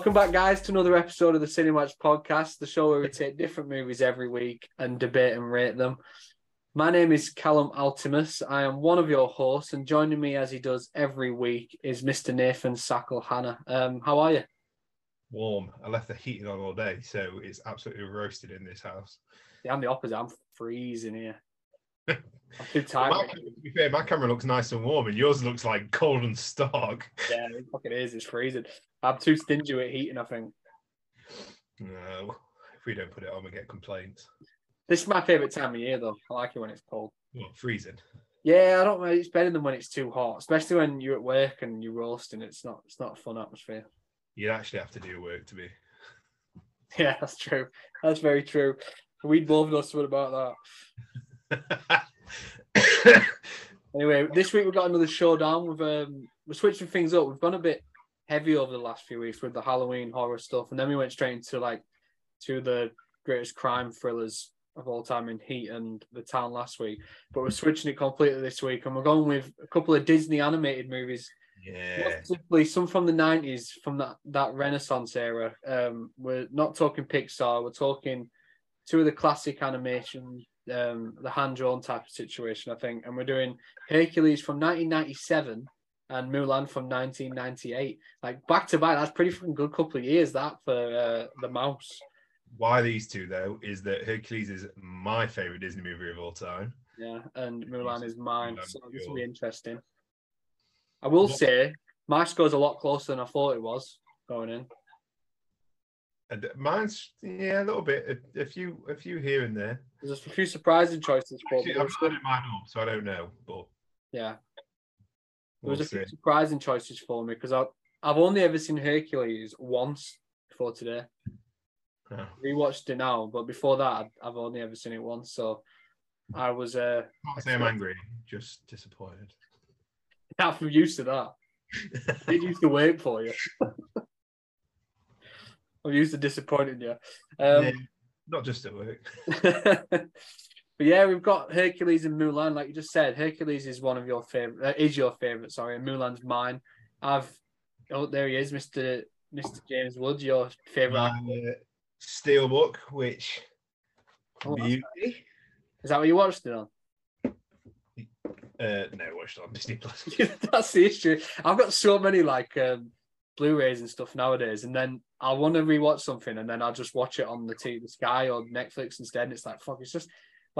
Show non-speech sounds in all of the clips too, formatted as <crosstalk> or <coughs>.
Welcome back, guys, to another episode of the Cinematch podcast, the show where we take different movies every week and debate and rate them. My name is Callum Altimus. I am one of your hosts, and joining me as he does every week is Mr. Nathan Sackle Hannah. Um, how are you? Warm. I left the heating on all day, so it's absolutely roasted in this house. Yeah, I'm the opposite. I'm freezing here. <laughs> I'm too Well, tired. my, to be fair, my camera looks nice and warm, and yours looks like cold and stark. yeah, it fucking is. It's freezing. I'm too stingy with heating, I think. No, if we don't put it on, we get complaints. This is my favourite time of year, though. I like it when it's cold. What, freezing? Yeah, I don't know. It's better than when it's too hot, especially when you're at work and you're roasting. It's not. It's not a fun atmosphere. You'd actually have to do work to be. <laughs> Yeah, that's true. That's very true. We'd both know something about that. <laughs> Anyway, this week we've got another showdown. We've um, we're switching things up. We've gone a bit heavy over the last few weeks with the Halloween horror stuff, and then we went straight into like to the greatest crime thrillers of all time in Heat and The Town last week. But we're switching it completely this week, and we're going with a couple of Disney animated movies yeah. Some from the nineties, from that that Renaissance era. Um, we're not talking Pixar. We're talking two of the classic animation, um, the hand drawn type of situation, I think. And we're doing Hercules from 1997 and Mulan from 1998, like back to back. That's pretty fucking good couple of years that for uh, the mouse. Why these two though is that Hercules is my favorite Disney movie of all time. Yeah, and Mulan is mine. So this will be interesting. I will What- say my score's a lot closer than I thought it was going in. And mine's yeah, a little bit, a, a few, a few here and there. There's a few surprising choices for Actually, added mine up, so I don't know, but Yeah, we'll was a see. few surprising choices for me because I've I've only ever seen Hercules once before today. Oh. Rewatched it now, but before that I've, only ever seen it once. So I was uh Can't say I'm angry, just disappointed. half used to that. <laughs> I did used to wait for you. <laughs> I'm used to disappointing you. Um, Yeah, not just at work. <laughs> but yeah, we've got Hercules and Mulan. Like you just said, Hercules is one of your favorite. Uh, is your favorite? Sorry, and Mulan's mine. I've. Oh, there he is, Mister Mister James Wood. Your favorite? Uh, Steelbook, which Oh, beauty. Is that what you watched it on? Uh, no, watched it on Disney Plus. <laughs> That's the issue. I've got so many like um, Blu-rays and stuff nowadays, and then I want to rewatch something, and then I'll just watch it on the TV Sky or Netflix instead. And it's like fuck. It's just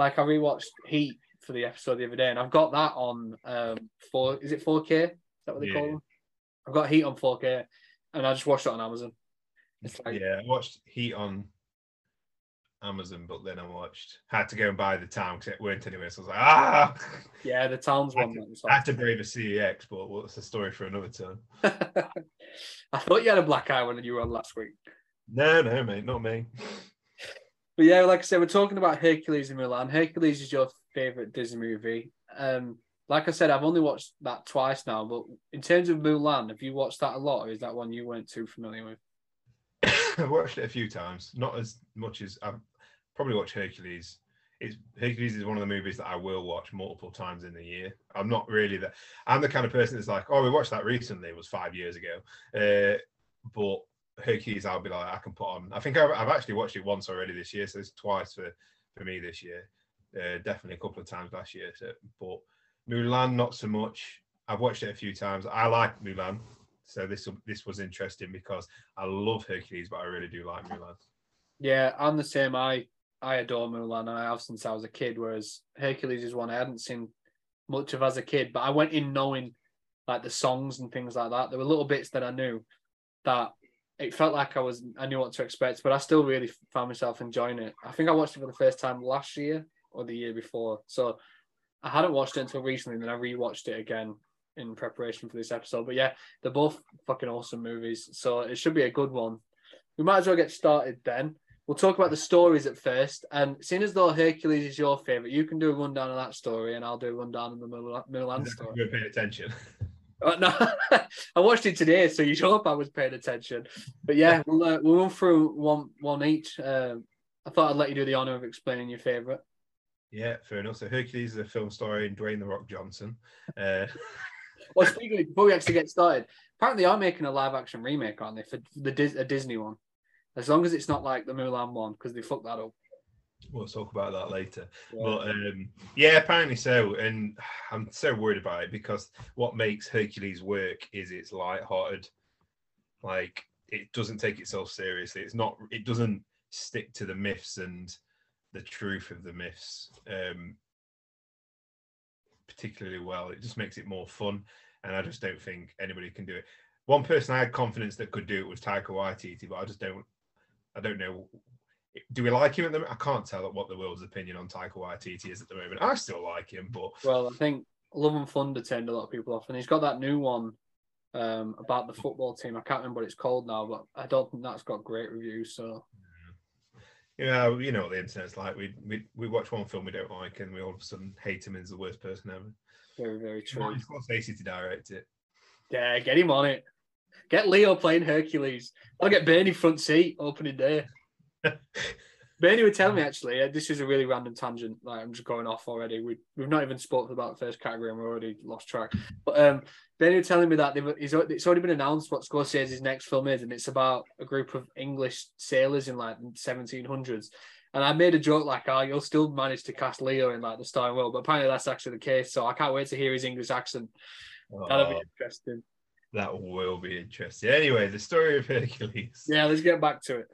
like I rewatched Heat for the episode the other day, and I've got that on um four. Is it 4K? Is that what they Yeah. call them? I've got Heat on 4K, and I just watched it on Amazon. It's like yeah, I watched Heat on Amazon, but then I watched had to go and buy the town because it weren't anywhere. So I was like, ah, <laughs> yeah, the Towns I one. had that was I had to brave a CEX, but what's the story for another time? <laughs> I thought you had a black eye when you were on last week. No, no, mate, not me. But yeah, like I said, we're talking about Hercules and Mulan. Hercules is your favorite Disney movie. Um, like I said, I've only watched that twice now. But in terms of Mulan, have you watched that a lot, or is that one you weren't too familiar with? <coughs> I've watched it a few times, not as much as I've probably watched Hercules. It's Hercules is one of the movies that I will watch multiple times in the year. I'm not really that. I'm the kind of person that's like, oh, we watched that recently. It was five years ago. Uh, but Hercules, I'll be like, I can put on. I think I've, I've actually watched it once already this year, so it's twice for for me this year. Uh, definitely a couple of times last year. So, but Mulan, not so much. I've watched it a few times. I like Mulan, so this this was interesting because I love Hercules, but I really do like Mulan. Yeah, I'm the same. I I adore Mulan, and I have since I was a kid. Whereas Hercules is one I hadn't seen much of as a kid, but I went in knowing like the songs and things like that. There were little bits that I knew that it felt like I was I knew what to expect, but I still really found myself enjoying it. I think I watched it for the first time last year or the year before, so I hadn't watched it until recently, and then I rewatched it again in preparation for this episode. But yeah, they're both fucking awesome movies, so it should be a good one. We might as well get started then. We'll talk about the stories at first. And seeing as though Hercules is your favorite, you can do a rundown of that story, and I'll do a rundown of the Mulan, <laughs> Mulan story. You're paying attention. <laughs> Uh, no, <laughs> I watched it today, so you <laughs> hope I was paying attention. But yeah, we'll uh, we'll run through one one each. Uh, I thought I'd let you do the honor of explaining your favorite. Yeah, fair enough. So Hercules is a film starring Dwayne the Rock Johnson. Uh, <laughs> Well, speaking of, before we actually get started, Apparently, they are making a live action remake, aren't they, for the a Disney one? As long as it's not like the Mulan one, because they fucked that up. We'll talk about that later. Yeah. But um, yeah, apparently so. And I'm so worried about it because what makes Hercules work is it's light-hearted. Like it doesn't take itself seriously. It's not. It doesn't stick to the myths and the truth of the myths um, particularly well. It just makes it more fun, and I just don't think anybody can do it. One person I had confidence that could do it was Taika Waititi, but I just don't. I don't know. Do we like him at the? moment? I can't tell what the world's opinion on Taika Waititi is at the moment. I still like him, but Well, I think Love and Thunder turned a lot of people off, and he's got that new one um, about the football team. I can't remember what it's called now, but I don't think that's got great reviews. So you know, you know what the internet's like. We we we watch one film we don't like, and we all of a sudden hate him as the worst person ever. very, very true. Martin Scorsese to direct it. Yeah, get him on it. Get Leo playing Hercules. I'll get Bernie front seat opening day. Bernie would tell me actually. Uh, this is a really random tangent. Like I'm just going off already. We we've not even spoken about the first category, and we're already lost track. But um, Bernie was telling me that they've, he's, it's already been announced what Scorsese's next film is, and it's about a group of English sailors in like the 1700s. And I made a joke like, "Oh, you'll still manage to cast Leo in like the starring role," but apparently that's actually the case. So I can't wait to hear his English accent. That'll be Oh, interesting. that will be interesting. Anyway, the story of Hercules. Yeah, let's get back to it.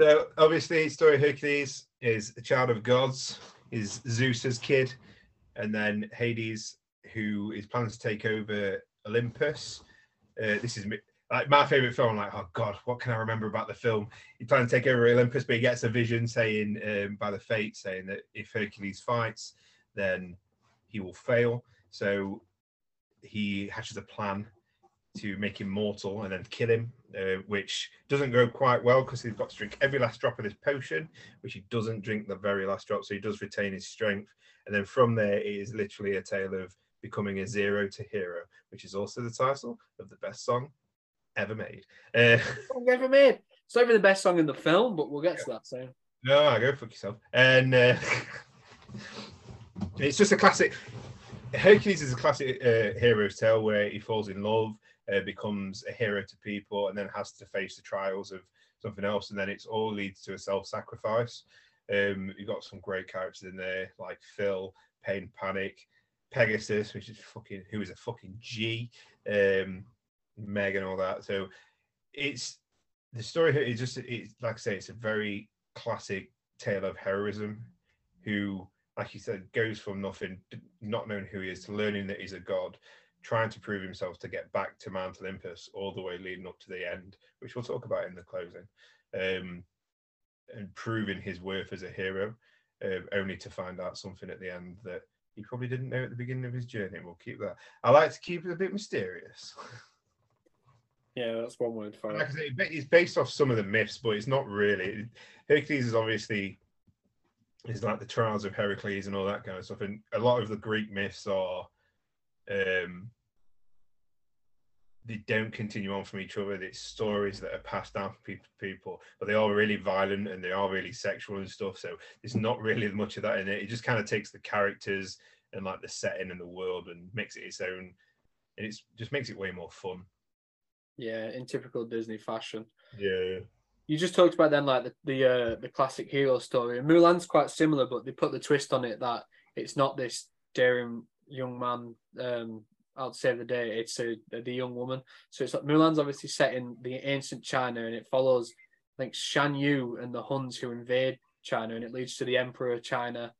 So obviously, story of Hercules is a child of gods, is Zeus's kid, and then Hades, who is planning to take over Olympus. Uh, this is like my favorite film. Like, oh god, what can I remember about the film? He's planning to take over Olympus, but he gets a vision saying um, by the fate saying that if Hercules fights, then he will fail. So he hatches a plan to make him mortal and then kill him, uh, which doesn't go quite well because he's got to drink every last drop of this potion, which he doesn't drink the very last drop, so he does retain his strength. And then from there, it is literally a tale of becoming a zero to hero, which is also the title of the best song ever made. Uh, Song ever made. It's not even the best song in the film, but we'll get to that soon. no, go fuck yourself. And uh, <laughs> it's just a classic. Hercules is a classic uh, hero's tale where he falls in love, uh, becomes a hero to people, and then has to face the trials of something else, and then it's all leads to a self-sacrifice. Um, you've got some great characters in there, like Phil, Pain Panic, Pegasus, which is fucking who is a fucking G, um, Meg, and all that. So it's the story here is just it's like I say, it's a very classic tale of heroism. Who, like you said, goes from nothing, not knowing who he is, to learning that he's a god, trying to prove himself to get back to Mount Olympus, all the way leading up to the end, which we'll talk about in the closing, um, and proving his worth as a hero, uh, only to find out something at the end that he probably didn't know at the beginning of his journey. We'll keep that. I like to keep it a bit mysterious. <laughs> Yeah, that's one word for it. Say, it's based off some of the myths, but it's not really. Hercules is obviously is like the trials of Heracles and all that kind of stuff, and a lot of the Greek myths are um they don't continue on from each other. It's stories that are passed down from people but they are really violent and they are really sexual and stuff. So there's not really much of that in it. It just kind of takes the characters and like the setting and the world and makes it its own. And it's just makes it way more fun. Yeah, in typical Disney fashion. Yeah. You just talked about then like the the, uh, the classic hero story. And Mulan's quite similar, but they put the twist on it that it's not this daring young man um, to say the day. It's a, the young woman. So it's like Mulan's obviously set in the ancient China, and it follows I think Shan Yu and the Huns who invade China, and it leads to the Emperor of China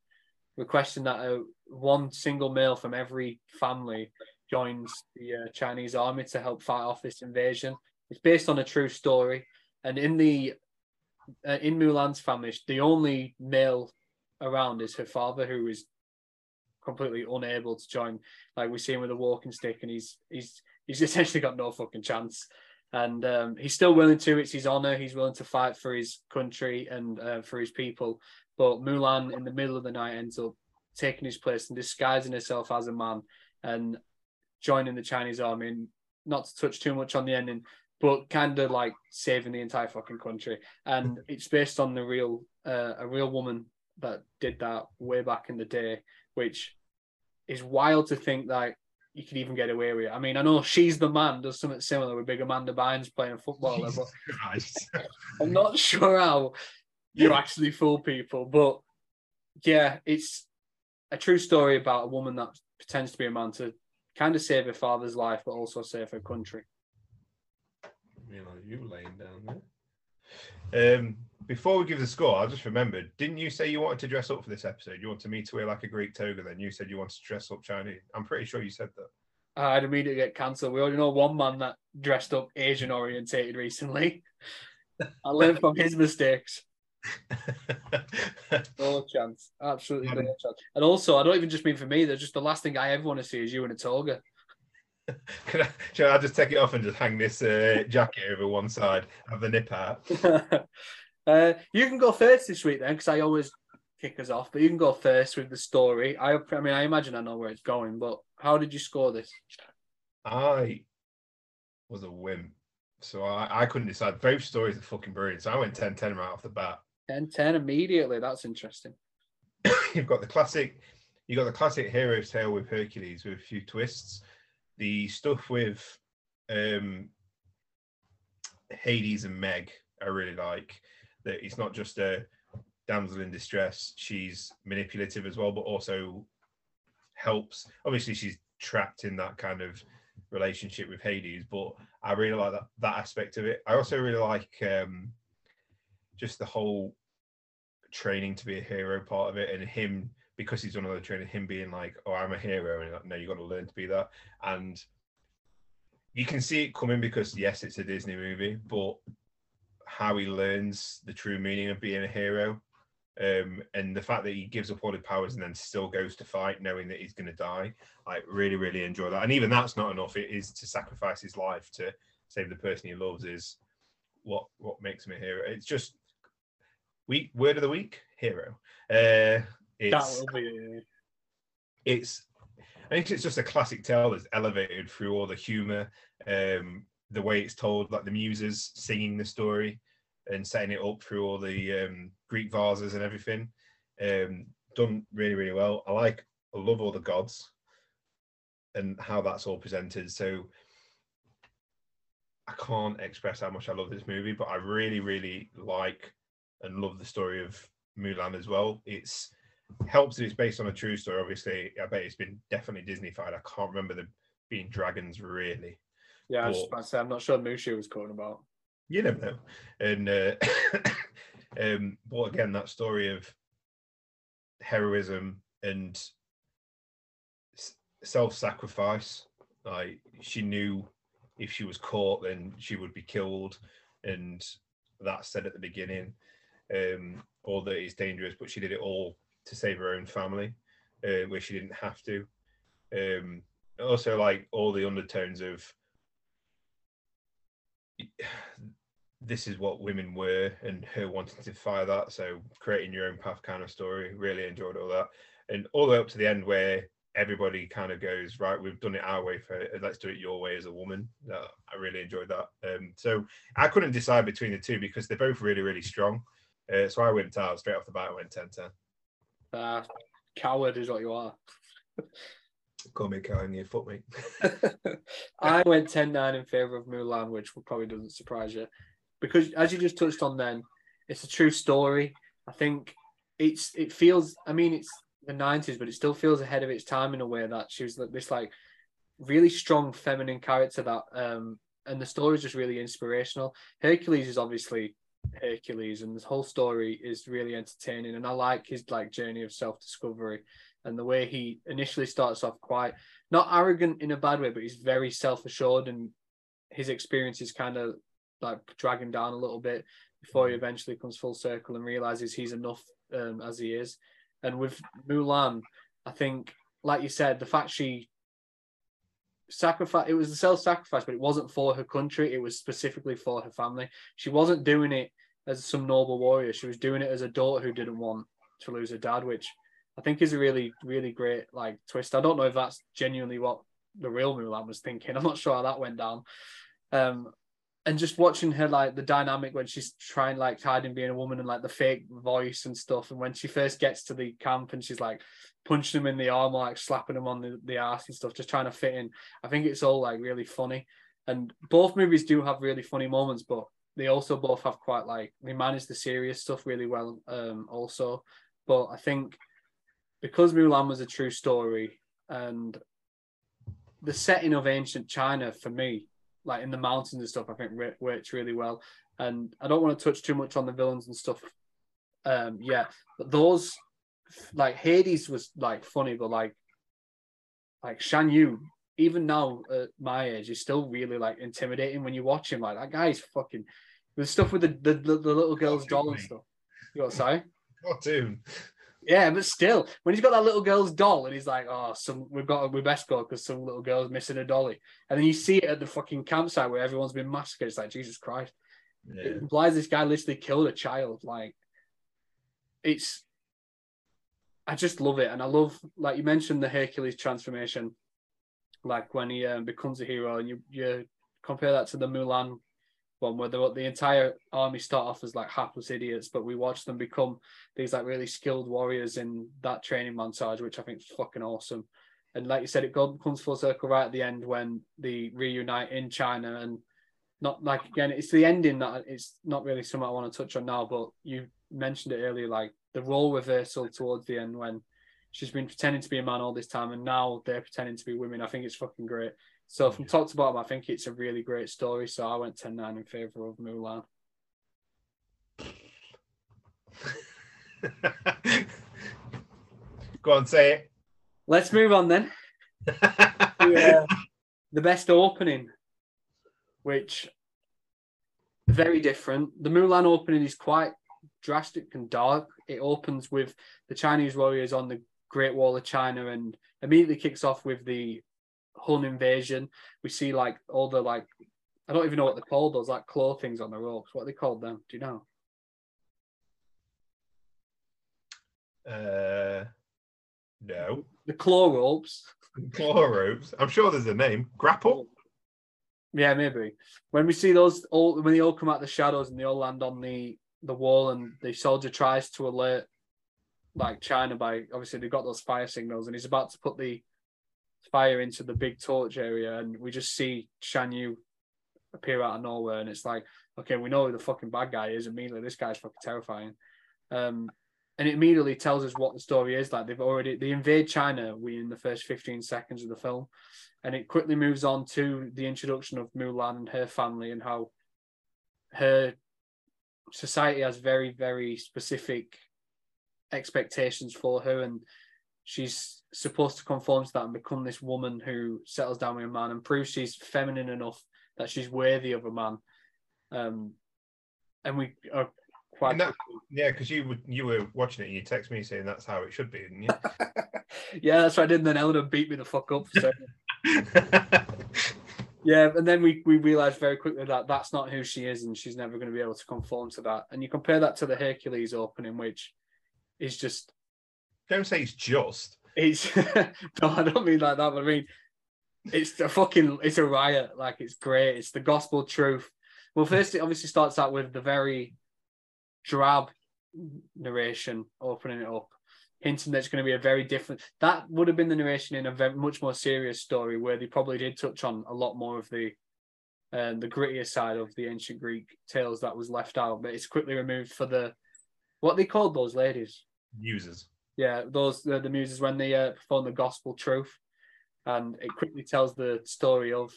requesting that uh, one single male from every family joins the uh, Chinese army to help fight off this invasion. It's based on a true story, and in the uh, in Mulan's family, the only male around is her father, who is completely unable to join. Like we see him with a walking stick, and he's he's he's <laughs> essentially got no fucking chance. And um, he's still willing to. It's his honor. He's willing to fight for his country and uh, for his people. But Mulan, in the middle of the night, ends up taking his place and disguising herself as a man and joining the Chinese army. And not to touch too much on the ending, but kind of like saving the entire fucking country. And it's based on the real, uh, a real woman that did that way back in the day, which is wild to think that you could even get away with it. I mean, I know she's the man does something similar with big Amanda Bynes playing a footballer, but <laughs> <laughs> I'm not sure how you actually fool people. But yeah, it's a true story about a woman that pretends to be a man to kind of save her father's life, but also save her country. You know, you laying down there. Um, before we give the score, I just remembered, didn't you say you wanted to dress up for this episode? You wanted me to wear like a Greek toga, then you said you wanted to dress up Chinese. I'm pretty sure you said that. I'd immediately get cancelled. We already know one man that dressed up Asian orientated recently. I learned from his mistakes. <laughs> no chance. Absolutely no chance. And also, I don't even just mean for me, there's just the last thing I ever want to see is you in a toga. <laughs> Can I, shall I just take it off and just hang this uh, jacket over one side, have the nip out? <laughs> Uh, you can go first this week then, because I always kick us off. But you can go first with the story. I, I mean, I imagine I know where it's going, but how did you score this? I was a whim, so I, I couldn't decide. Both stories are fucking brilliant, so I went 10-10 right off the bat. 10-10 immediately. That's interesting. <coughs> You've got the classic. You got the classic hero's tale with Hercules with a few twists. The stuff with um, Hades and Meg, I really like that it's not just a damsel in distress. She's manipulative as well, but also helps. Obviously, she's trapped in that kind of relationship with Hades, but I really like that that aspect of it. I also really like um, just the whole training to be a hero part of it, and him because he's done all the training, him being like, "Oh, I'm a hero," and like, no, you got to learn to be that. And you can see it coming because yes, it's a Disney movie, but how he learns the true meaning of being a hero. Um, and the fact that he gives up all his powers and then still goes to fight knowing that he's going to die. I really really enjoy that. And even that's not enough. It is to sacrifice his life to save the person he loves is what what makes him a hero. It's just week word of the week hero. Uh it's, it's i think it's just a classic tale that's elevated through all the humor um the way it's told, like the muses singing the story and setting it up through all the um, Greek vases and everything. Um, done really, really well. I like, I love all the gods and how that's all presented. So I can't express how much I love this movie, but I really, really like and love the story of Mulan as well. It's helps that it's based on a true story. Obviously, I bet it's been definitely Disneyfied. I can't remember there being dragons really. Yeah, I was just about to say, I'm not sure Mushu was calling about. You never know. And uh, <coughs> um, but again, that story of heroism and self-sacrifice. Like she knew if she was caught, then she would be killed, and that said at the beginning, um, or that it's dangerous. But she did it all to save her own family, uh, where she didn't have to. Um, also, like all the undertones of <sighs> this is what women were and her wanting to fire that. So creating your own path kind of story. Really enjoyed all that. And all the way up to the end where everybody kind of goes, right, we've done it our way for it. let's do it your way as a woman. Uh, I really enjoyed that. Um, so I couldn't decide between the two because they're both really, really strong. Uh, so I went out straight off the bat, I went 10 10. Uh, coward is what you are. <laughs> Call me and you foot me. <laughs> I went 10 9 in favour of Mulan, which probably doesn't surprise you. Because as you just touched on then, it's a true story. I think it's it feels I mean it's the 90s, but it still feels ahead of its time in a way that she was this like really strong feminine character that um and the story is just really inspirational. Hercules is obviously Hercules and this whole story is really entertaining and I like his like journey of self-discovery and the way he initially starts off quite not arrogant in a bad way, but he's very self assured, and his experiences kind of like drag him down a little bit before he mm-hmm. eventually comes full circle and realizes he's enough um, as he is. And with Mulan, I think, like you said, the fact she sacrifice it was a self-sacrifice but it wasn't for her country it was specifically for her family she wasn't doing it as some noble warrior she was doing it as a daughter who didn't want to lose her dad which I think is a really, really great like twist. I don't know if that's genuinely what the real Mulan was thinking. <laughs> I'm not sure how that went down. Um, and just watching her like the dynamic when she's trying like hiding being a woman and like the fake voice and stuff and when she first gets to the camp and she's like punching him in the arm like slapping him on the, the ass and stuff just trying to fit in i think it's all like really funny and both movies do have really funny moments but they also both have quite like they manage the serious stuff really well um also but i think because mulan was a true story and the setting of ancient china for me like in the mountains and stuff, I think works really well. And I don't want to touch too much on the villains and stuff. Um, yeah, but those like Hades was like funny, but like like Shan Yu, even now at my age, is still really like intimidating when you watch him. Like that guy's fucking the stuff with the the, the, the little girl's doll and stuff. You got to say? Cartoon. Yeah, but still, when he's got that little girl's doll and he's like, "Oh, some we've got we best go because some little girl's missing a dolly," and then you see it at the fucking campsite where everyone's been massacred. It's like Jesus Christ. Yeah. It implies this guy literally killed a child. Like, it's. I just love it, and I love like you mentioned the Hercules transformation, like when he um, becomes a hero, and you you compare that to the Mulan one where the, entire army start off as like hapless idiots, but we watch them become these like really skilled warriors in that training montage, which I think is fucking awesome. And like you said, it comes full circle right at the end when they reunite in China and not like again, it's the ending that it's not really something I want to touch on now, but you mentioned it earlier, like the role reversal towards the end when she's been pretending to be a man all this time and now they're pretending to be women. I think it's fucking great. So from top to bottom, I think it's a really great story. So I went 10-9 in favour of Mulan. <laughs> Go on, say it. Let's move on then. <laughs> uh, the best opening, which very different. The Mulan opening is quite drastic and dark. It opens with the Chinese warriors on the Great Wall of China and immediately kicks off with the Hun invasion. We see like all the like I don't even know what they're called. Those like claw things on the ropes. What are they called them? Do you know? Uh, no. The claw ropes. Claw ropes. I'm sure there's a name. Grapple. Yeah, maybe. When we see those all when they all come out the shadows and they all land on the the wall and the soldier tries to alert like China by obviously they've got those fire signals and he's about to put the fire into the big torch area, and we just see Shan Yu appear out of nowhere, and it's like, okay, we know who the fucking bad guy is. Immediately, this guy's fucking terrifying. Um, and it immediately tells us what the story is. Like they've already they invade China we in the first 15 seconds of the film, and it quickly moves on to the introduction of Mulan and her family and how her society has very very specific expectations for her and she's supposed to conform to that and become this woman who settles down with a man and proves she's feminine enough that she's worthy of a man. Um, and we are quite that, yeah, because you would you were watching it and you text me saying that's how it should be, didn't you? <laughs> <laughs> yeah, that's what I did. And then Eleanor beat me the fuck up. So. <laughs> yeah, and then we we realized very quickly that that's not who she is, and she's never going to be able to conform to that. And you compare that to the Hercules opening, which is just don't say it's just. It's <laughs> no, I don't mean like that. But I mean, it's a fucking, it's a riot. Like it's great. It's the gospel truth. Well, first it obviously starts out with the very drab narration, opening it up, hinting that it's going to be a very different. That would have been the narration in a very much more serious story where they probably did touch on a lot more of the um, the grittier side of the ancient Greek tales that was left out, but it's quickly removed for the what they called those ladies. Users yeah, those the, the muses when they uh, perform the gospel truth, and it quickly tells the story of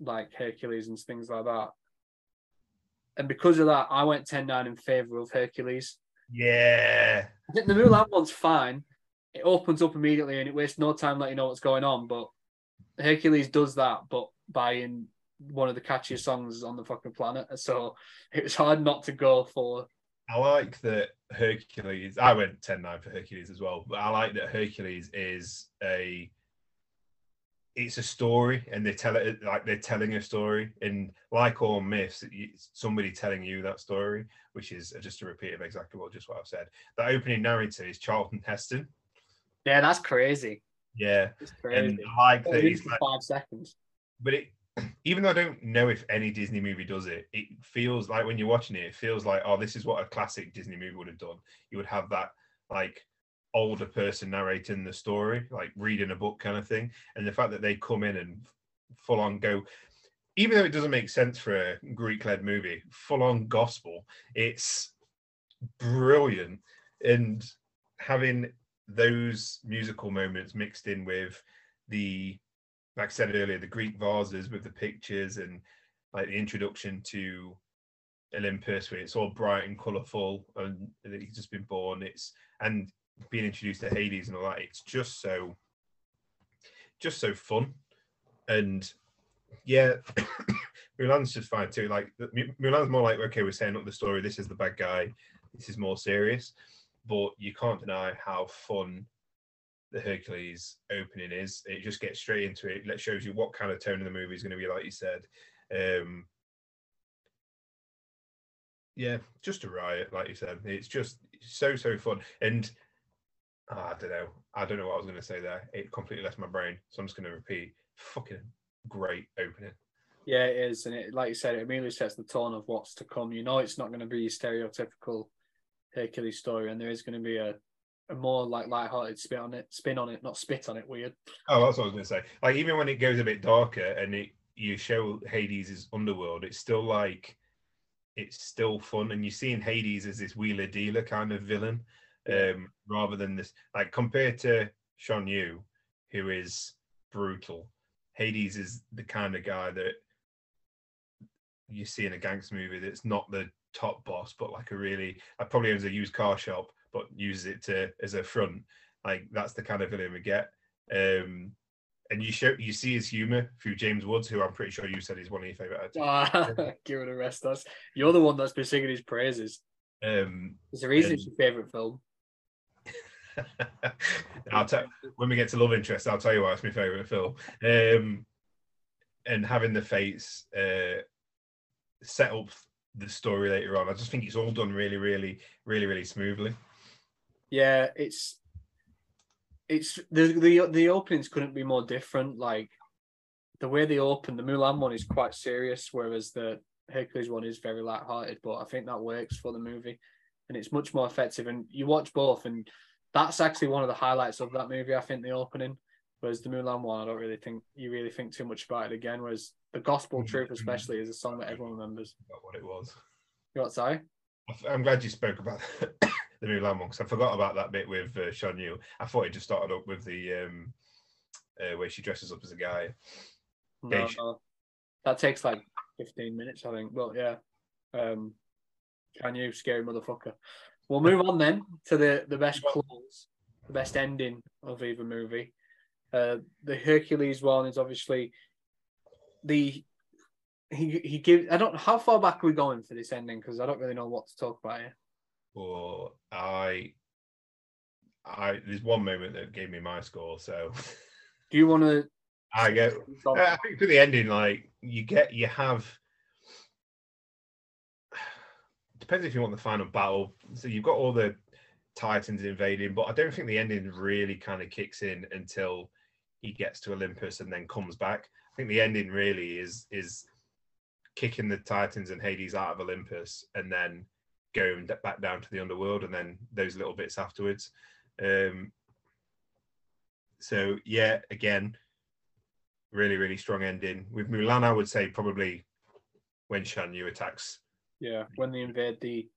like Hercules and things like that. And because of that, I went 10-9 in favor of Hercules. Yeah. I think the Mulan one's fine. It opens up immediately and it wastes no time letting you know what's going on. But Hercules does that, but by in one of the catchiest songs on the fucking planet. So it was hard not to go for I like that Hercules. I went 10 9 for Hercules as well, but I like that Hercules is a. It's a story, and they tell it like they're telling a story. And like all myths, somebody telling you that story, which is just a repeat of exactly what just what I've said. The opening narrator is Charlton Heston. Yeah, that's crazy. Yeah, crazy. and I like that he's like, five seconds. But it even though I don't know if any Disney movie does it, it feels like when you're watching it, it feels like, oh, this is what a classic Disney movie would have done. You would have that like older person narrating the story, like reading a book kind of thing. And the fact that they come in and full on go, even though it doesn't make sense for a Greek led movie, full on gospel, it's brilliant. And having those musical moments mixed in with the like I said earlier, the Greek vases with the pictures and like the introduction to Olympus, where it's all bright and colourful, and he's just been born. It's and being introduced to Hades and all that. It's just so, just so fun, and yeah, <coughs> Mulan's just fine too. Like Mulan's more like okay, we're setting up the story. This is the bad guy. This is more serious, but you can't deny how fun the Hercules opening is. It just gets straight into it. It shows you what kind of tone of the movie is going to be, like you said. Um, yeah, just a riot, like you said. It's just so so fun, and oh, I don't know. I don't know what I was going to say there. It completely left my brain, so I'm just going to repeat. Fucking great opening. Yeah, it is, and it, like you said, it immediately sets the tone of what's to come. You know, it's not going to be a stereotypical Hercules story, and there is going to be a a more like light-hearted spin on it, spin on it, not spit on it. Weird. Oh, that's what I was going to say. Like even when it goes a bit darker and it you show Hades' underworld, it's still like it's still fun, and you're seeing Hades as this wheeler dealer kind of villain, um, rather than this like compared to Shan Yu, who is brutal. Hades is the kind of guy that you see in a gangster movie that's not the top boss, but like a really, like probably owns a used car shop but uses it to as a front. Like that's the kind of villain we get. Um, and you show you see his humor through James Woods, who I'm pretty sure you said is one of your favorite actors. Ah, <laughs> give it a rest. Us, you're the one that's been singing his praises. Um, There's a reason it's your favorite film. <laughs> I'll tell when we get to Love Interest. I'll tell you why it's my favorite film. Um, and having the fates uh, set up the story later on, I just think it's all done really, really, really, really smoothly yeah, it's it's the the the openings couldn't be more different. Like the way they open, the Mulan one is quite serious, whereas the Hercules one is very light-hearted. But I think that works for the movie, and it's much more effective. And you watch both, and that's actually one of the highlights of that movie. I think the opening, whereas the Mulan one, I don't really think you really think too much about it again. Whereas the Gospel mm-hmm. Truth, especially, is a song that everyone remembers. What it was. You what? Sorry. I'm glad you spoke about the Mulan one because I forgot about that bit with uh, Shan Yu. I thought it just started up with the um, uh, where she dresses up as a guy. No, no. That takes like 15 minutes, I think. Well, yeah. Um, Shan Yu, scary motherfucker. We'll move on then to the, the best close, the best ending of either movie. Uh, the Hercules one is obviously the he he gives. I don't. Know how far back are we going for this ending? Because I don't really know what to talk about here or I I there's one moment that gave me my score. So <laughs> do you want to? I get. <laughs> I think for the ending, like you get, you have. <sighs> Depends if you want the final battle. So you've got all the Titans invading, but I don't think the ending really kind of kicks in until he gets to Olympus and then comes back. I think the ending really is is kicking the Titans and Hades out of Olympus and then going back down to the underworld and then those little bits afterwards. Um, so yeah, again, really, really strong ending. With Mulan, I would say probably when Shan Yu attacks. Yeah, when they invade the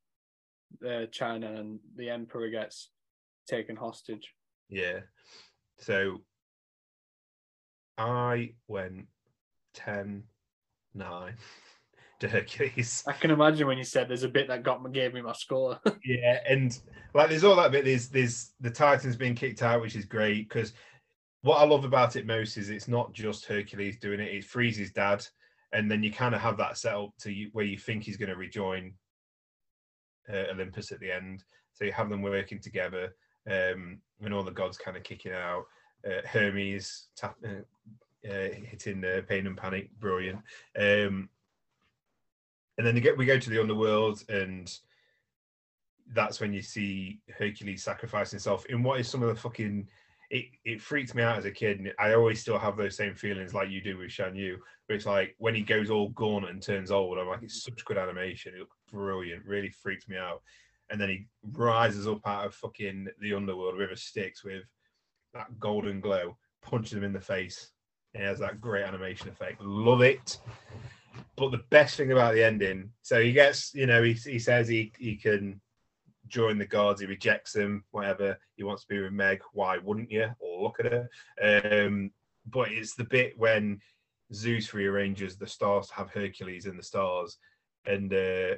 uh, China and the Emperor gets taken hostage. Yeah. So I went 10 9 to Hercules. I can imagine when you said there's a bit that got me gave me my score. <laughs> yeah, and like there's all that bit. There's there's the Titans being kicked out, which is great because what I love about it most is it's not just Hercules doing it; it frees his dad, and then you kind of have that set up to you, where you think he's going to rejoin uh, Olympus at the end. So you have them working together, um, and all the gods kind of kicking out. Uh, Hermes tap, uh, uh, hitting the pain and panic, brilliant. Um, and then get, we go to the underworld and that's when you see Hercules sacrifice himself in what is some of the fucking it it freaked me out as a kid, and I always still have those same feelings like you do with Shan Yu. But it's like when he goes all gaunt and turns old, I'm like, it's such good animation. It looks brilliant. Really freaks me out. And then he rises up out of fucking the underworld a sticks with that golden glow, punches him in the face. And It has that great animation effect. Love it. But the best thing about the ending, so he gets, you know, he, he says he, he can join the guards, he rejects them, whatever. He wants to be with Meg. Why wouldn't you? Or look at her. Um, but it's the bit when Zeus rearranges the stars to have Hercules in the stars, and uh,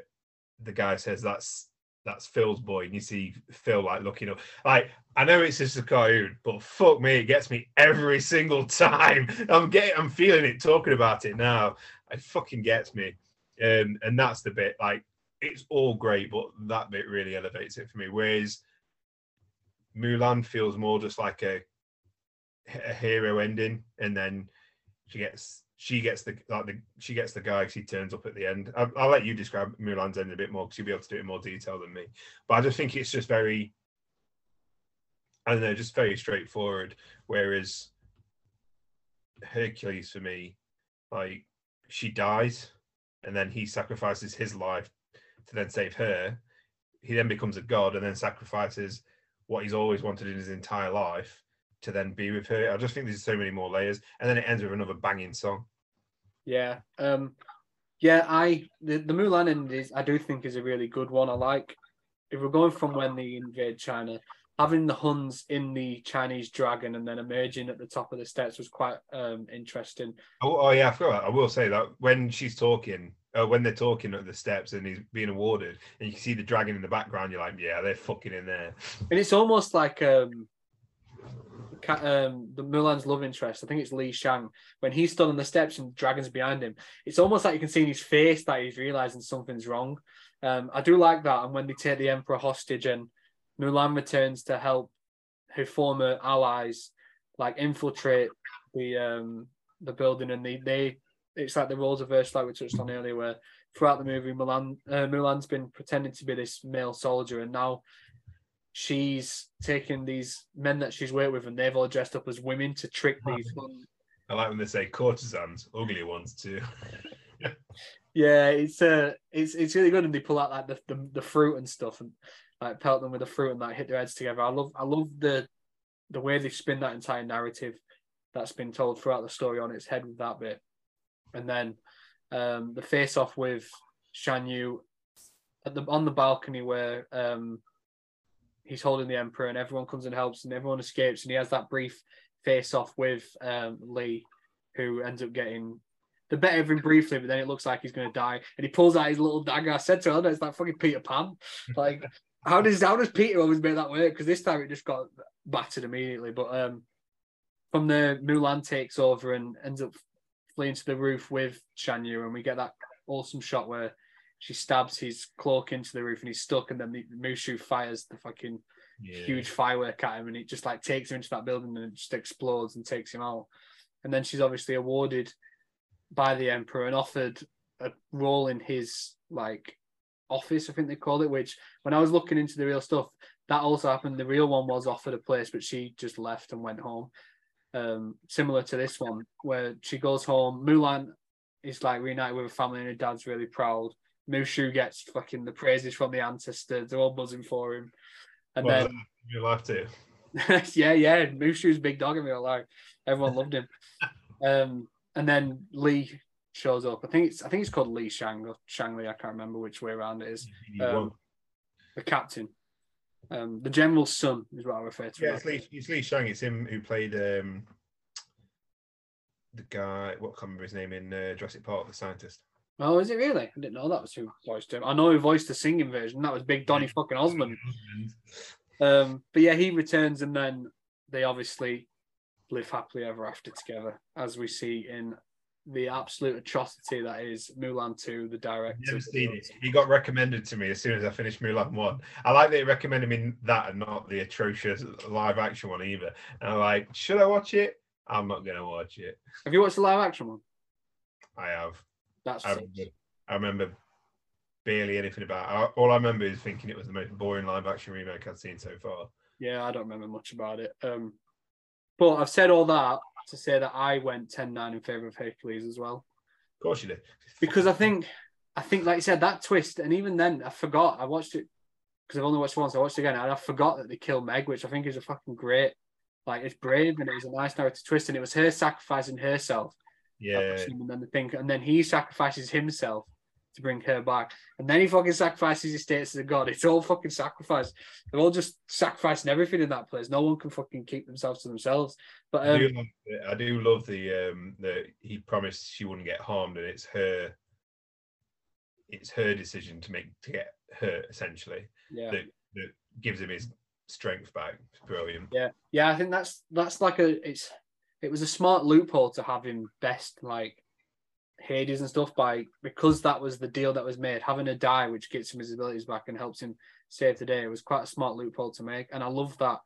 the guy says that's that's Phil's boy, and you see Phil like looking up. Like I know it's just a cartoon, but fuck me, it gets me every single <laughs> time. I'm getting, I'm feeling it talking about it now. It fucking gets me, um, and that's the bit. Like it's all great, but that bit really elevates it for me. Whereas Mulan feels more just like a a hero ending, and then she gets she gets the like the she gets the guy. She turns up at the end. I'll, I'll let you describe Mulan's end a bit more because you'll be able to do it in more detail than me. But I just think it's just very, I don't know, just very straightforward. Whereas Hercules for me, like she dies, and then he sacrifices his life to then save her. He then becomes a god and then sacrifices what he's always wanted in his entire life to then be with her. I just think there's so many more layers, and then it ends with another banging song. Yeah, um, yeah. I the, the Mulan end is I do think is a really good one. I like if we're going from when they invade China, having the Huns in the Chinese dragon and then emerging at the top of the steps was quite um, interesting. Oh, oh yeah, I forgot. I will say that when she's talking, uh, when they're talking at the steps and he's being awarded, and you can see the dragon in the background, you're like, yeah, they're fucking in there. And it's almost like um, um, the Mulan's love interest, I think it's Li Shang, when he's stood on the steps and dragons behind him, it's almost like you can see in his face that he's realizing something's wrong. Um, I do like that. And when they take the emperor hostage and Mulan returns to help her former allies, like infiltrate the um, the building, and they they it's like the roles reversed, like we touched on earlier, where throughout the movie, Mulan uh, Mulan's been pretending to be this male soldier, and now she's taking these men that she's worked with and they've all dressed up as women to trick these I like when they say courtesans, ugly ones too. <laughs> yeah, it's uh it's it's really good and they pull out like the, the, the fruit and stuff and like pelt them with the fruit and like hit their heads together. I love I love the the way they spin that entire narrative that's been told throughout the story on its head with that bit. And then um the face off with Shan Yu at the on the balcony where um he's holding the emperor and everyone comes and helps and everyone escapes and he has that brief face off with um, Li, who ends up getting the better of him briefly, but then it looks like he's going to die and he pulls out his little dagger. I said to her, it's like fucking Peter Pan. <laughs> Like, how does how does Peter always make that work? Because this time it just got battered immediately. But um, from the Mulan takes over and ends up fleeing to the roof with Shan Yu, and we get that awesome shot where she stabs his cloak into the roof and he's stuck, and then the Mushu fires the fucking yeah. huge firework at him, and it just like takes him into that building and it just explodes and takes him out. And then she's obviously awarded by the emperor and offered a role in his like office, I think they call it. Which when I was looking into the real stuff, that also happened. The real one was offered a place, but she just left and went home. Um, similar to this one, where she goes home. Mulan is like reunited with her family, and her dad's really proud. Mushu gets fucking the praises from the ancestors. They're all buzzing for him. And well, then <laughs> you left it. <laughs> yeah, yeah. Mushu's big dog in real life. Everyone loved him. <laughs> Um, and then Li shows up. I think it's I think it's called Li Shang or Shang Li. I can't remember which way around it is. Um, the captain. Um, the general's son is what I refer to. Yeah, it's Li, it's Li Shang. It's him who played um, the guy. What can't remember his name in uh, Jurassic Park, the scientist. Oh, is it really? I didn't know that was who voiced him. I know who voiced the singing version. That was Big Donny fucking Osmond. Um, but yeah, he returns, and then they obviously live happily ever after together, as we see in the absolute atrocity that is Mulan 2, the director. Never seen it. He got recommended to me as soon as I finished Mulan 1. I like that he recommended me that and not the atrocious live action one either. And I'm like, should I watch it? I'm not going to watch it. Have you watched the live action one? I have. That's I remember, I remember barely anything about. It. All I remember is thinking it was the most boring live action remake I'd seen so far. Yeah, I don't remember much about it. Um, But I've said all that to say that I went 10-9 in favour of Hercules as well. Of course you did. Because I think I think like you said, that twist, and even then I forgot. I watched it because I've only watched once. I watched it again and I forgot that they killed Meg, which I think is a fucking great like it's brave and it was a nice narrative twist, and it was her sacrificing herself. Yeah. And then the thing and then he sacrifices himself to bring her back. And then he fucking sacrifices his status as a god. It's all fucking sacrifice. They're all just sacrificing everything in that place. No one can fucking keep themselves to themselves. But um, I, do love, I do love the um that he promised she wouldn't get harmed, and it's her it's her decision to make to get hurt essentially. Yeah. That that gives him his strength back. It's brilliant. Yeah. Yeah, I think that's that's like a it's it was a smart loophole to have him best like Hades and stuff by because that was the deal that was made. Having a die which gets him his abilities back and helps him save the day it was quite a smart loophole to make. And I love that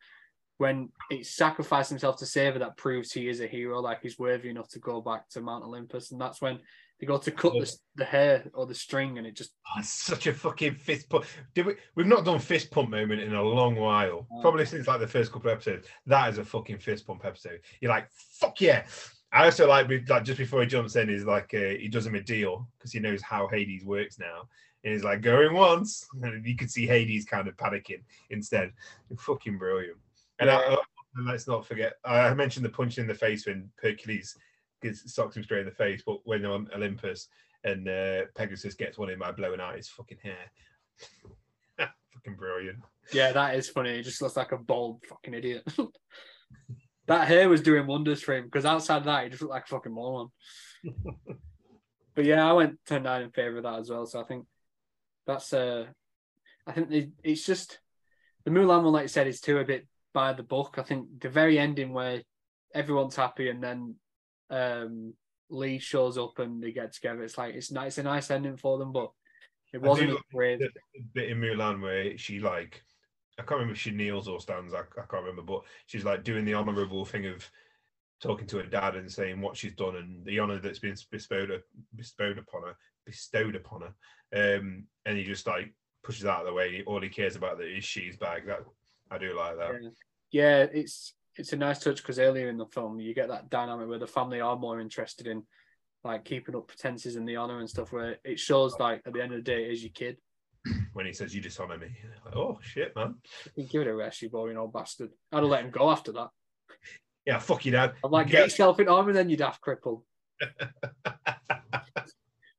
when he sacrificed himself to save her, that proves he is a hero, like he's worthy enough to go back to Mount Olympus. And that's when they go to cut the, the hair or the string, and it just oh, such a fucking fist pump. Did we? We've not done fist pump moment in a long while, probably since like the first couple episodes. That is a fucking fist pump episode. You're like, fuck yeah. I also like, like just before he jumps in, is like uh, he does him a deal because he knows how Hades works now. And he's like going once, <laughs> and you can see Hades kind of panicking instead. Fucking brilliant. And yeah. I, let's not forget, I mentioned the punch in the face when Hercules gets socks him straight in the face, but when they're on Olympus and uh, Pegasus gets one in by blowing out his fucking hair. <laughs> fucking brilliant. Yeah, that is funny. He just looks like a bald fucking idiot. <laughs> that hair was doing wonders for him because outside of that, he just looked like a fucking moron. <laughs> but yeah, I went 10 9 in favor of that as well. So I think that's uh I think it's just the Mulan one, like you said, is too a bit by the book. I think the very ending where everyone's happy and then um Li shows up and they get together. It's like it's nice, it's a nice ending for them, but it wasn't great. Bit in Mulan where she like I can't remember if she kneels or stands. I, I can't remember, but she's like doing the honourable thing of talking to her dad and saying what she's done and the honour that's been bestowed bestowed upon her, bestowed upon her. Um, and he just like pushes out of the way. All he cares about is she's back. That I do like that. Yeah, yeah it's it's a nice touch because earlier in the film you get that dynamic where the family are more interested in like keeping up pretenses and the honor and stuff. Where it shows like at the end of the day, it is your kid. <clears throat> When he says you dishonor me, like, oh shit, man! give it a rest, you boring old bastard. I'd have let him go after that. Yeah, fuck you, dad. I'm like, get, get yourself in armor, then you daft cripple. <laughs>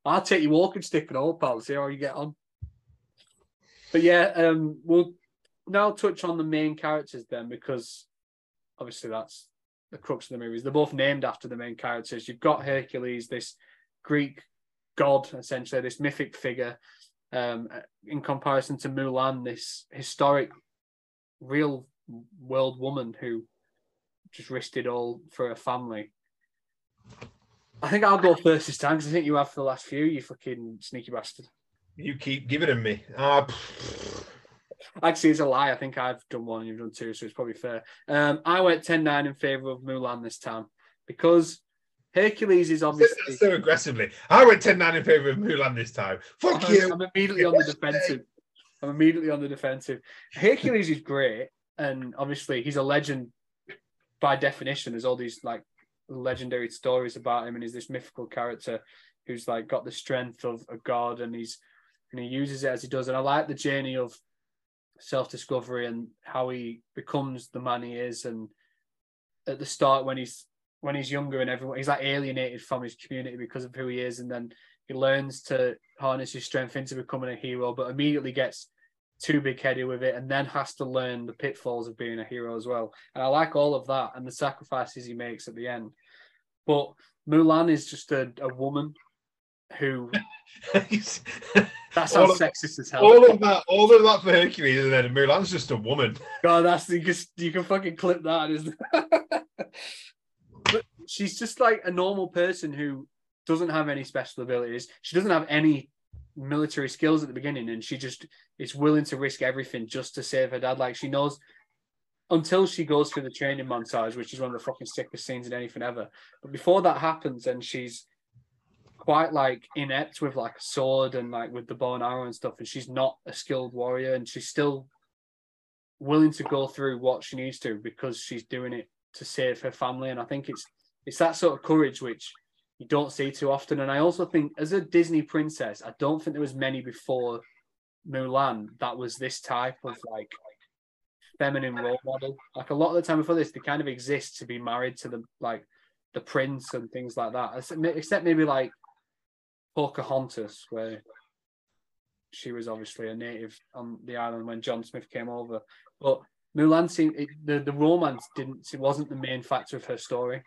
I'll take your walking stick and all, pal. See how you get on. But yeah, um, we'll now touch on the main characters then, because obviously that's the crux of the movies. They're both named after the main characters. You've got Hercules, this Greek god, essentially, this mythic figure, um, in comparison to Mulan, this historic, real world woman who just risked it all for her family. I think I'll go first this time because I think you have for the last few, you fucking sneaky bastard. You keep giving them me. Uh, Actually, it's a lie. I think I've done one and you've done two, so it's probably fair. Um, I went 10 9 in favour of Mulan this time because Hercules is obviously. So aggressively. I went 10 9 in favour of Mulan this time. Fuck I'm, you. I'm immediately on the defensive. I'm immediately on the defensive. Hercules is great, and obviously he's a legend by definition. There's all these like legendary stories about him, and he's this mythical character who's like got the strength of a god, and he's and he uses it as he does. And I like the journey of self discovery and how he becomes the man he is. And at the start, when he's when he's younger and everyone, he's like alienated from his community because of who he is, and then he learns to harness his strength into becoming a hero, but immediately gets too big headed with it and then has to learn the pitfalls of being a hero as well. And I like all of that and the sacrifices he makes at the end. But Mulan is just a, a woman who <laughs> that sounds all sexist as hell. All of that, all of that for Hercules, and then Mulan's just a woman. God, that's you can you can fucking clip that, isn't but <laughs> she's just like a normal person who doesn't have any special abilities. She doesn't have any military skills at the beginning, and she just is willing to risk everything just to save her dad. Like she knows until she goes through the training montage, which is one of the fucking sickest scenes in anything ever. But before that happens, and she's quite like inept with like a sword and like with the bow and arrow and stuff, and she's not a skilled warrior, and she's still willing to go through what she needs to because she's doing it to save her family, and I think it's it's that sort of courage which you don't see too often. And I also think, as a Disney princess, I don't think there was many before Mulan that was this type of like feminine role model. Like a lot of the time before this, they kind of exist to be married to the like the prince and things like that. Except maybe like Pocahontas, where she was obviously a native on the island when John Smith came over. But Mulan seemed it, the the romance didn't it wasn't the main factor of her story.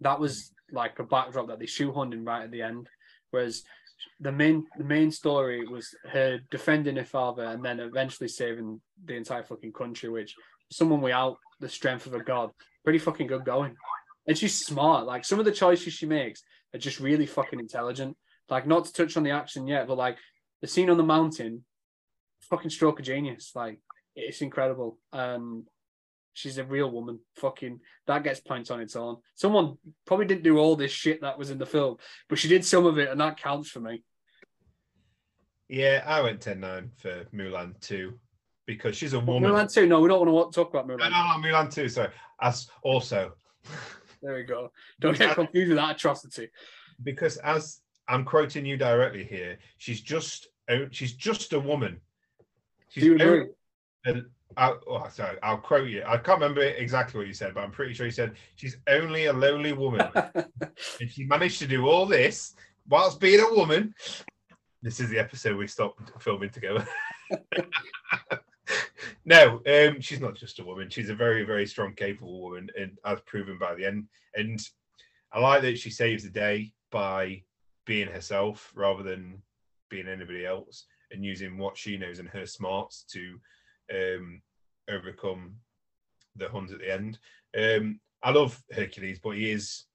That was like a backdrop that they shoehorned in right at the end. Whereas the main the main story was her defending her father and then eventually saving the entire fucking country, which someone without the strength of a god, pretty fucking good going. And she's smart. Like some of the choices she makes are just really fucking intelligent. Like not to touch on the action yet, but like the scene on the mountain, fucking stroke of genius. Like it's incredible. Um, she's a real woman. Fucking that gets points on its own. Someone probably didn't do all this shit that was in the film, but she did some of it, and that counts for me. Yeah, I went 10-9 for Mulan 2 because she's a woman. Mulan 2, no, we don't want to talk about Mulan. No, no, Mulan 2, sorry. As also. <laughs> There we go. Don't get confused with that atrocity. Because as I'm quoting you directly here, she's just she's just a woman. She's Do you agree? I'll, oh, sorry, I'll quote you. I can't remember exactly what you said, but I'm pretty sure you said she's only a lowly woman, <laughs> and she managed to do all this whilst being a woman. This is the episode we stopped filming together. <laughs> no, um, she's not just a woman. She's a very, very strong, capable woman, and as proven by the end. And I like that she saves the day by being herself rather than being anybody else, and using what she knows and her smarts to um, overcome the Huns at the end. Um, I love Hercules, but he is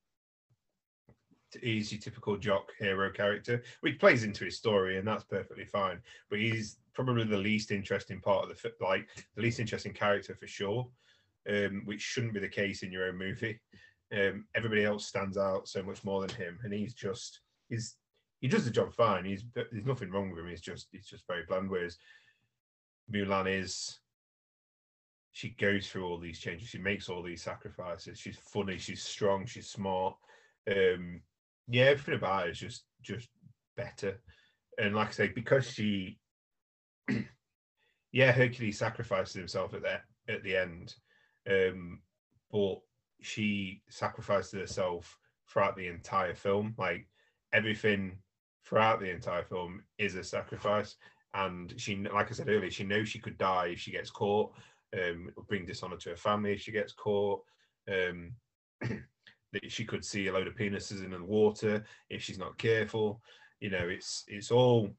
he's your typical jock hero character, which plays into his story, and that's perfectly fine. But he's probably the least interesting part of the like the least interesting character for sure, um, which shouldn't be the case in your own movie. Um, everybody else stands out so much more than him, and he's just he's he does the job fine. He's there's nothing wrong with him. He's just he's just very bland. Whereas Mulan is she goes through all these changes. She makes all these sacrifices. She's funny. She's strong. She's smart. Um, yeah, everything about her is just just better. And like I say, because she, <clears throat> yeah, Hercules sacrifices himself at that at the end, um, but she sacrifices herself throughout the entire film. Like everything throughout the entire film is a sacrifice and she like i said earlier she knows she could die if she gets caught um it'll bring dishonor to her family if she gets caught. Um <clears throat> that she could see a load of penises in the water if she's not careful. You know it's it's all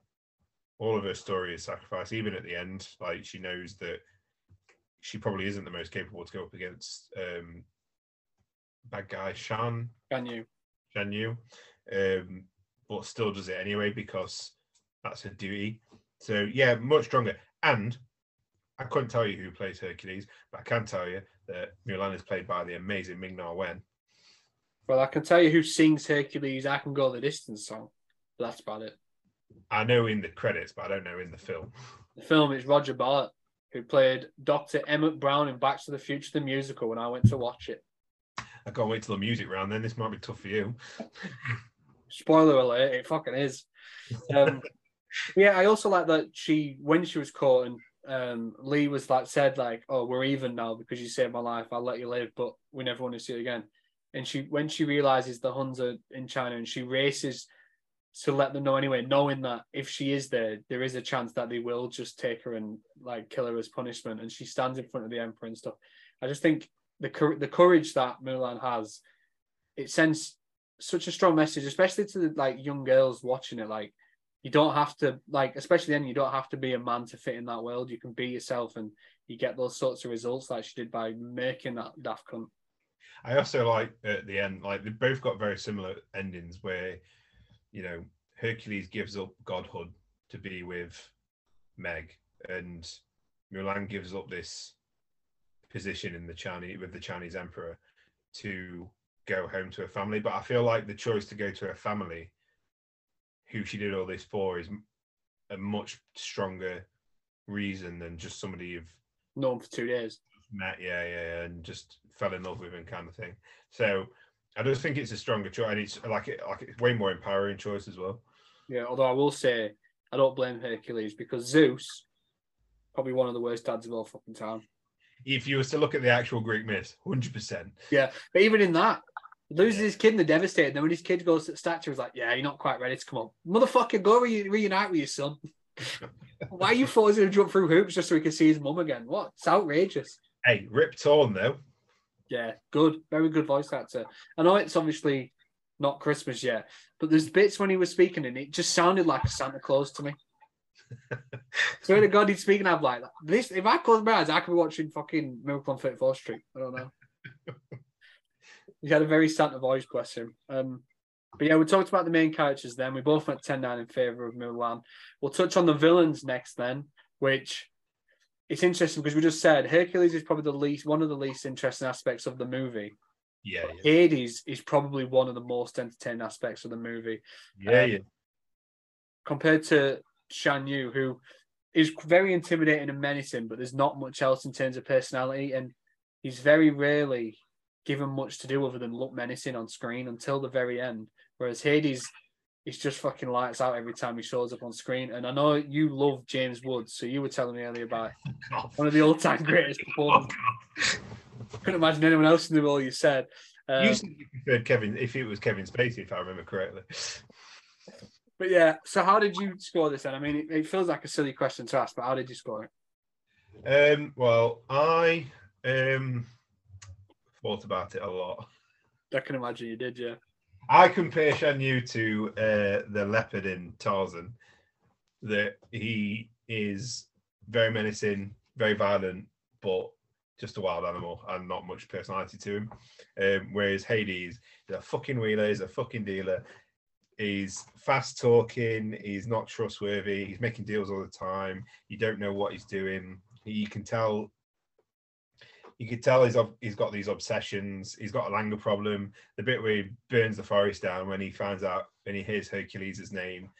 all of her story is sacrifice even at the end. Like she knows that she probably isn't the most capable to go up against um bad guy shan. Shan Yu. Shan Yu. Um but still does it anyway because that's her duty so yeah, much stronger. And I couldn't tell you who plays Hercules, but I can tell you that Mulan is played by the amazing Ming Na Wen. Well, I can tell you who sings Hercules. I can go the distance song. But that's about it. I know in the credits, but I don't know in the film. The film is Roger Bartlett, who played Doctor Emmett Brown in Back to the Future the musical when I went to watch it. I can't wait till the music round. Then this might be tough for you. Spoiler alert! It fucking is. Um, <laughs> yeah, I also like that she when she was caught and um, Li was like said like, "Oh, we're even now because you saved my life. I'll let you live, but we never want to see it again." And she when she realizes the Huns are in China and she races to let them know anyway, knowing that if she is there, there is a chance that they will just take her and like kill her as punishment. And she stands in front of the emperor and stuff. I just think the the courage that Mulan has, it sends such a strong message, especially to the like young girls watching it. Like you don't have to like especially then you don't have to be a man to fit in that world. You can be yourself and you get those sorts of results like she did by making that daft cunt. I also like at the end like they both got very similar endings where you know hercules gives up godhood to be with meg and mulan gives up this position in the chinese with the chinese emperor to go home to her family. But i feel like the choice to go to her family who she did all this for is a much stronger reason than just somebody you've known for two days. met, yeah, yeah, yeah, and just fell in love with him, kind of thing. So I just think it's a stronger choice, and it's like it, like it's way more empowering choice as well. Yeah, although I will say I don't blame Hercules because Zeus, probably one of the worst dads of all fucking time. If you was to look at the actual Greek myth, hundred percent. Yeah, but even in that, loses his kid and they're devastated. Then when his kid goes to the statue, he's like, "Yeah, you're not quite ready to come up, motherfucker. Go re- reunite with your son. <laughs> Why are you forcing him to jump through hoops just so he can see his mum again? What? It's outrageous." Hey, Rip Torn though. Yeah, good, very good voice actor. I know it's obviously not Christmas yet, but there's bits when he was speaking and it just sounded like Santa Claus to me. <laughs> Swear to God, he's speaking. I'm like this. If I close my eyes, I could be watching fucking Miracle on 34th Street. I don't know. <laughs> he had a very Santa voice, bless him. Um, but yeah, we talked about the main characters then. We both went 10 9 in favor of Mulan. We'll touch on the villains next then, which it's interesting because we just said Hercules is probably the least one of the least interesting aspects of the movie. Yeah, yeah, Hades is probably one of the most entertaining aspects of the movie. yeah, Um, yeah. compared to Shan Yu, who is very intimidating and menacing, but there's not much else in terms of personality, and he's very rarely given much to do other than look menacing on screen until the very end. Whereas Hades is just fucking lights out every time he shows up on screen. And I know you love James Woods, so you were telling me earlier about God. one of the all-time <laughs> greatest <laughs> Oh, performances. Couldn't imagine anyone else in the role you said. Um, you said you preferred Kevin if it was Kevin Spacey, if I remember correctly. but yeah, so how did you score this then? I mean, it, it feels like a silly question to ask, but how did you score it? Um, well, I um thought about it a lot. I can imagine you did, yeah. I compare Shan Yu to uh, the leopard in Tarzan. That he is very menacing, very violent, but just a wild animal and not much personality to him. Um, whereas Hades is a fucking wheeler, he's a fucking dealer. He's fast talking, he's not trustworthy, he's making deals all the time. You don't know what he's doing. You can tell you could tell he's he's got these obsessions. He's got an anger problem. The bit where he burns the forest down when he finds out when he hears Hercules' name,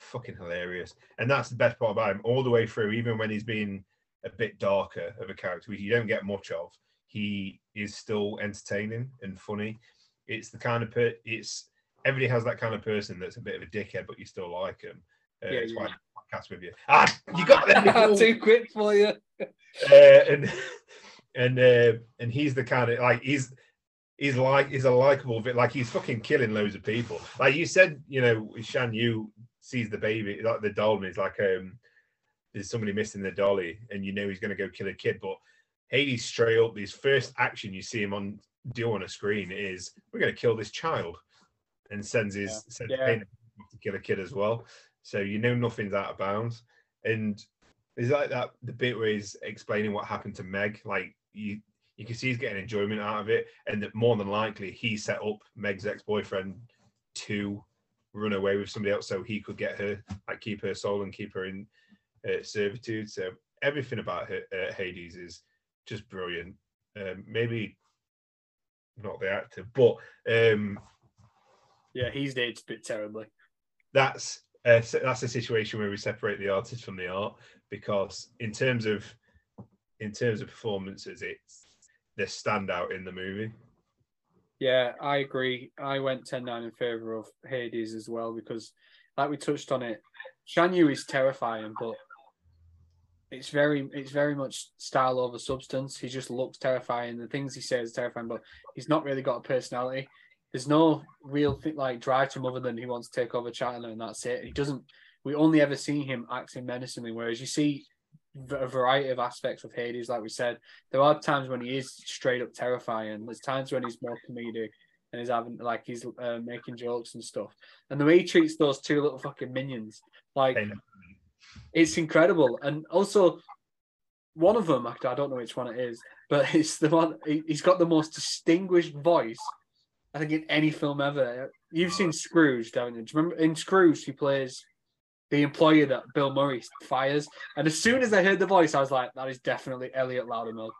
fucking hilarious. And that's the best part about him all the way through, even when he's being a bit darker of a character, which you don't get much of. He is still entertaining and funny. It's the kind of per- it's everybody has that kind of person that's a bit of a dickhead, but you still like him. Uh, Yeah, it's yeah. why I podcast with you. Ah, you got <laughs> that. Too quick for you. uh, and <laughs> and uh, and he's the kind of like he's he's like he's a likable bit like he's fucking killing loads of people. Like you said, you know, Shan Yu sees the baby like the doll and he's like um there's somebody missing the dolly and you know he's gonna go kill a kid, but Hades straight up his first action you see him on do on a screen is we're gonna kill this child and sends his Yeah. sends Yeah. To kill a kid as well. So you know nothing's out of bounds. And it's like that the bit where he's explaining what happened to Meg. Like you, you can see he's getting enjoyment out of it, and that more than likely he set up Meg's ex-boyfriend to run away with somebody else so he could get her, like keep her soul and keep her in uh, servitude. So everything about her, uh, Hades is just brilliant. Um, maybe not the actor, but um, Yeah, he's aged a bit terribly. that's uh, that's a situation where we separate the artist from the art because in terms of in terms of performances it's the standout in the movie Yeah, I agree. I went 10 9 in favor of Hades as well because, like we touched on it, Shan Yu is terrifying, but it's very it's very much style over substance. He just looks terrifying. The things he says terrifying, but he's not really got a personality. There's no real thing like drive to other than he wants to take over China and that's it. He doesn't. We only ever see him acting menacingly, whereas you see a variety of aspects of Hades. Like we said, there are times when he is straight up terrifying. There's times when he's more comedic and he's having like he's uh, making jokes and stuff. And the way he treats those two little fucking minions, like it's incredible. And also, one of them, I don't know which one it is, but <laughs> it's the one. he- He's got the most distinguished voice, I think, in any film ever. You've seen Scrooge, haven't you? Do you remember in Scrooge he plays the employer that Bill Murray fires? And as soon as I heard the voice, I was like, that is definitely Elliot Loudermilk.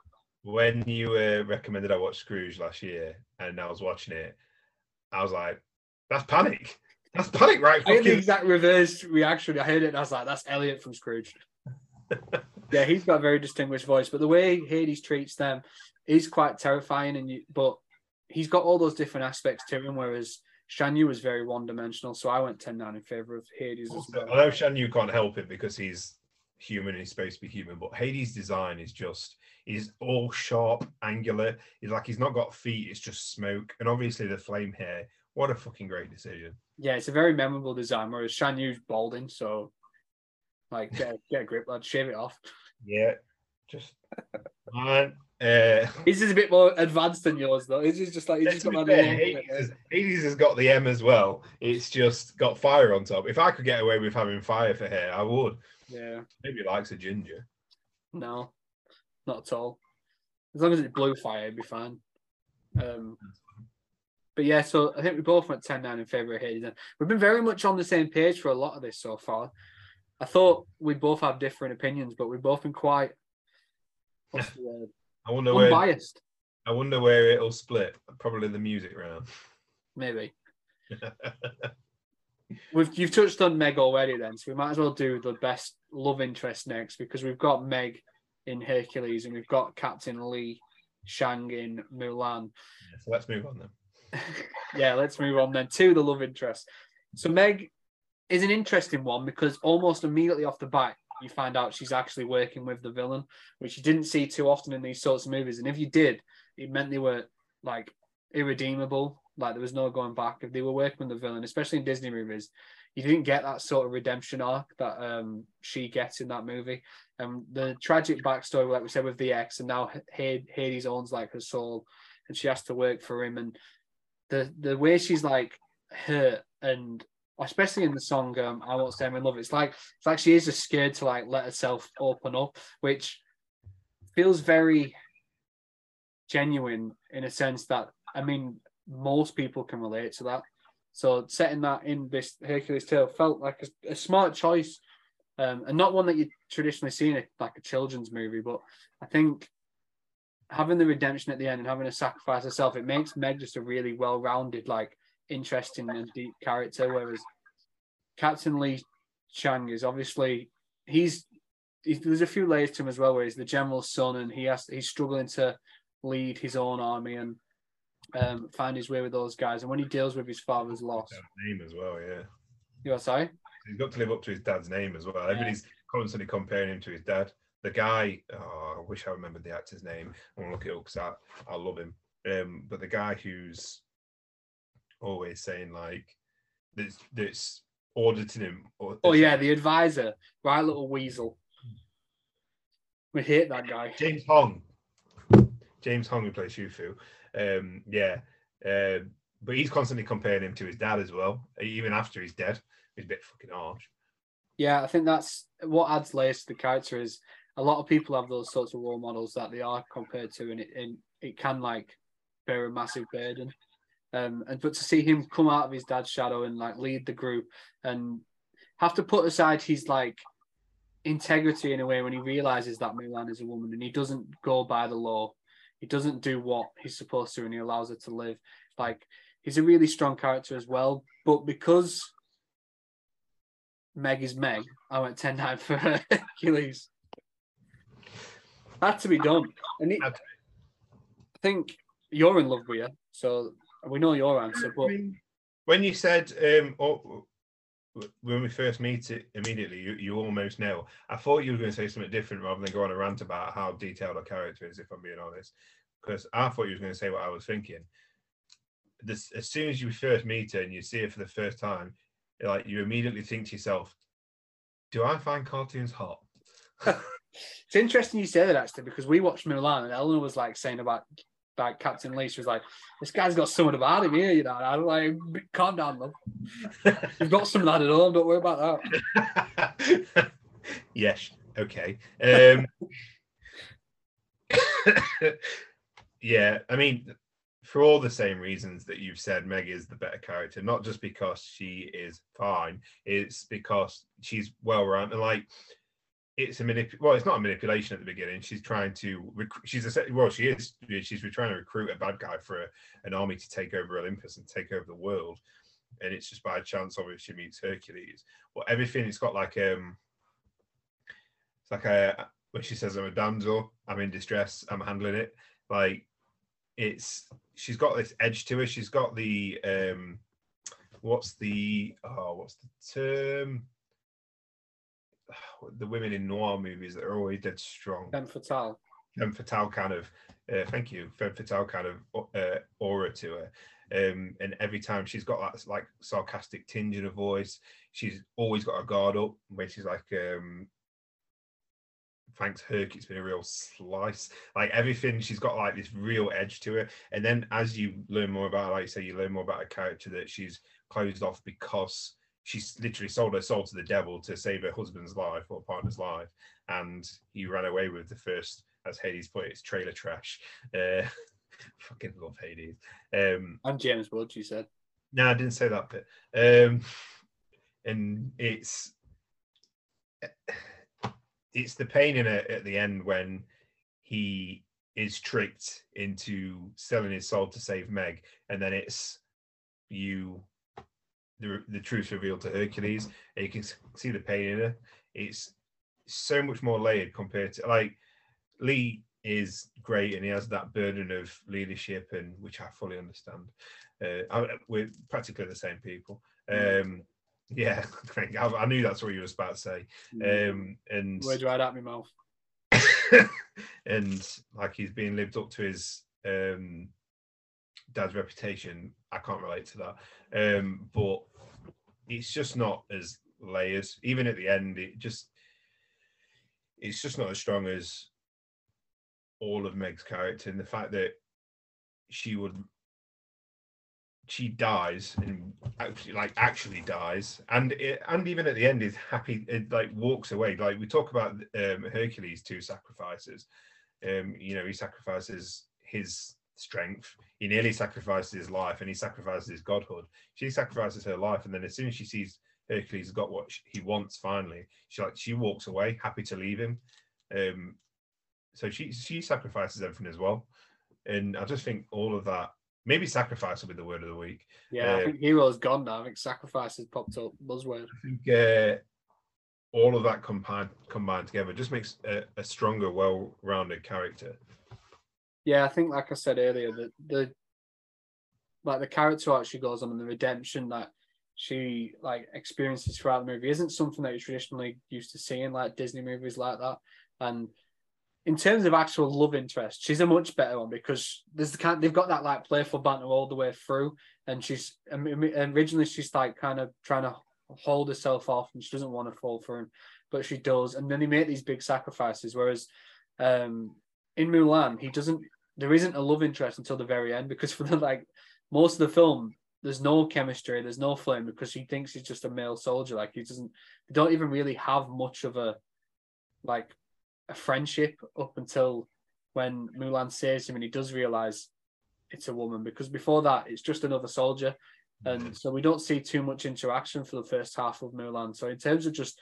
when you uh, recommended i watch scrooge last year and i was watching it i was like that's panic that's panic right I had the exact reverse reaction. I heard it and I was like, that's Elliot from Scrooge. <laughs> yeah, he's got a very distinguished voice, but the way Hades treats them is quite terrifying. And you, but he's got all those different aspects to him, whereas Shan Yu was very one dimensional. So I went 10 9 in favor of Hades as well. I know Shan Yu can't help it because he's human and he's supposed to be human, but Hades' design is just he's all sharp, angular. He's like he's not got feet, it's just smoke. And obviously the flame hair. What a fucking great decision. Yeah, it's a very memorable design, whereas Shan Yu's balding, so like get, a- get a grip, lad, shave it off. Yeah. Just man. Uh His is a bit more advanced than yours, though. His is just like he's just got fair, Hades, has, got the M as well. It's just got fire on top. If I could get away with having fire for hair, I would. Yeah, Maybe he likes a ginger. no, not at all. As long as it's blue fire, it'd be fine. Um, but yeah, so I think we both went 10 9 in favour of Hades. And we've been very much on the same page for a lot of this so far. I thought we'd both have different opinions, but we've both been quite what's the word? I wonder where unbiased, I wonder where it'll split. Probably the music round. maybe. <laughs> We've you've touched on Meg already, then, so we might as well do the best love interest next because we've got Meg in Hercules and we've got Captain Li Shang in Mulan. so let's move on then. <laughs> yeah, let's move on then to the love interest. So Meg is an interesting one because almost immediately off the bat, you find out she's actually working with the villain, which you didn't see too often in these sorts of movies. And if you did, it meant they were like irredeemable. Like there was no going back. If they were working with the villain, especially in Disney movies, you didn't get that sort of redemption arc that um, she gets in that movie. And the tragic backstory, like we said, with the ex, and now Hades owns like her soul, and she has to work for him. And the the way she's like hurt, and especially in the song um, "I Won't I'm in Love," it's like it's like she is scared to like let herself open up, which feels very genuine in a sense that I mean most people can relate to that. So setting that in this Hercules tale felt like a, a smart choice, um, and not one that you traditionally see in a, like a children's movie. But I think having the redemption at the end and having to sacrifice herself, it makes Meg just a really well-rounded, like interesting and deep character. Whereas Captain Li Shang is obviously he's, he's there's a few layers to him as well, where he's the general's son and he has he's struggling to lead his own army and um, find his way with those guys. And when he deals with his father's loss, name as well, yeah. you are sorry. He's got to live up to his dad's name as well. Everybody's constantly comparing him to his dad. The guy, oh, I wish I remembered the actor's name. I'm gonna look it up because I, I love him. Um, but the guy who's always saying like that's that's auditing him. Or, Oh yeah, the advisor, right little weasel. We hate that guy. James Hong. James Hong who plays Chi-Fu. Um, yeah. Um, but he's constantly comparing him to his dad as well, even after he's dead. He's a bit fucking harsh. Yeah, I think that's what adds layers to the character is a lot of people have those sorts of role models that they are compared to, and it and it can like bear a massive burden. Um, and but to see him come out of his dad's shadow and like lead the group and have to put aside his like integrity in a way when he realizes that Mulan is a woman and he doesn't go by the law, he doesn't do what he's supposed to, and he allows her to live. Like he's a really strong character as well, but because Meg is Meg. I went 10 9 for <laughs> Hercules. Had to be done. And it, I think you're in love with her, so we know your answer. But when you said um, oh, when we first meet it immediately, you, you almost know. I thought you were going to say something different rather than go on a rant about how detailed a character is. If I'm being honest, because I thought you were going to say what I was thinking. This as soon as you first meet her and you see her for the first time, like you immediately think to yourself, "Do I find cartoons hot?" <laughs> it's interesting you say that actually, because we watched Mulan and Eleanor was like saying about like Captain Li. She was like, This guy's got something about him here, you know. And I'm like, calm down, love. You've got some of that at home, don't worry about that. <laughs> yes. Okay. Um, <laughs> yeah. I mean, for all the same reasons that you've said, Meg is the better character. Not just because she is fine. It's because she's well rounded. like. It's a manip. Well, it's not a manipulation at the beginning. She's trying to. Rec- she's a. Well, she is. She's trying to recruit a bad guy for a, an army to take over Olympus and take over the world and it's just by chance obviously she meets Hercules. But everything it's got like um it's like a when she says I'm a damsel, I'm in distress, I'm handling it. Like it's she's got this edge to her. She's got the um what's the oh what's the term? The women in noir movies that are always dead strong. Femme fatale. Femme fatale kind of uh, thank you. Femme fatale kind of uh, aura to her. Um, and every time she's got that like sarcastic tinge in her voice, she's always got her guard up when she's like, um, thanks Herc, it's been a real slice. Like everything, she's got like this real edge to it. And then as you learn more about, her, like you say, you learn more about a character that she's closed off because she's literally sold her soul to the devil to save her husband's life or partner's life, and he ran away with the first, as Hades put it, it's trailer trash. Uh, <laughs> fucking love Hades. Um, and James Wood, you said. No, I didn't say that bit. Um, and it's it's the pain in it at the end when he is tricked into selling his soul to save Meg, and then it's you the the truth revealed to Hercules. And you can see the pain in it. It's so much more layered compared to like Li is great and he has that burden of leadership and which I fully understand. Uh, I, we're practically the same people. Mm. Um, yeah, <laughs> I, I, knew that's what you were about to say. Mm. Um, and where'd you out my mouth? <laughs> and like he's being lived up to his um, dad's reputation. I can't relate to that. Um, but it's just not as layers. Even at the end, it just it's just not as strong as all of Meg's character and the fact that she would she dies and actually like actually dies and it, and even at the end is happy it like walks away like we talk about um hercules two sacrifices um you know he sacrifices his strength he nearly sacrifices his life and he sacrifices his godhood she sacrifices her life and then as soon as she sees hercules got what he wants finally she like she walks away happy to leave him um so she she sacrifices everything as well, and I just think all of that. Maybe sacrifice will be the word of the week. Yeah, uh, I think hero's gone now. I think sacrifice has popped up buzzword. I think uh, all of that combined combined together just makes a, a stronger, well-rounded character. Yeah, I think, like I said earlier, that the like the character arc she goes on and the redemption that she like experiences throughout the movie isn't something that you're traditionally used to see in like Disney movies like that. And in terms of actual love interest, she's a much better one because there's the kind they've got that like playful banter all the way through, and she's originally she's like kind of trying to hold herself off and she doesn't want to fall for him, but she does, and then they make these big sacrifices. Whereas um, in Mulan, he doesn't. There isn't a love interest until the very end because for the like most of the film, there's no chemistry, there's no flame because he thinks he's just a male soldier. Like he doesn't. They don't even really have much of a like a friendship up until when Mulan saves him and he does realize it's a woman because before that it's just another soldier and so we don't see too much interaction for the first half of Mulan so in terms of just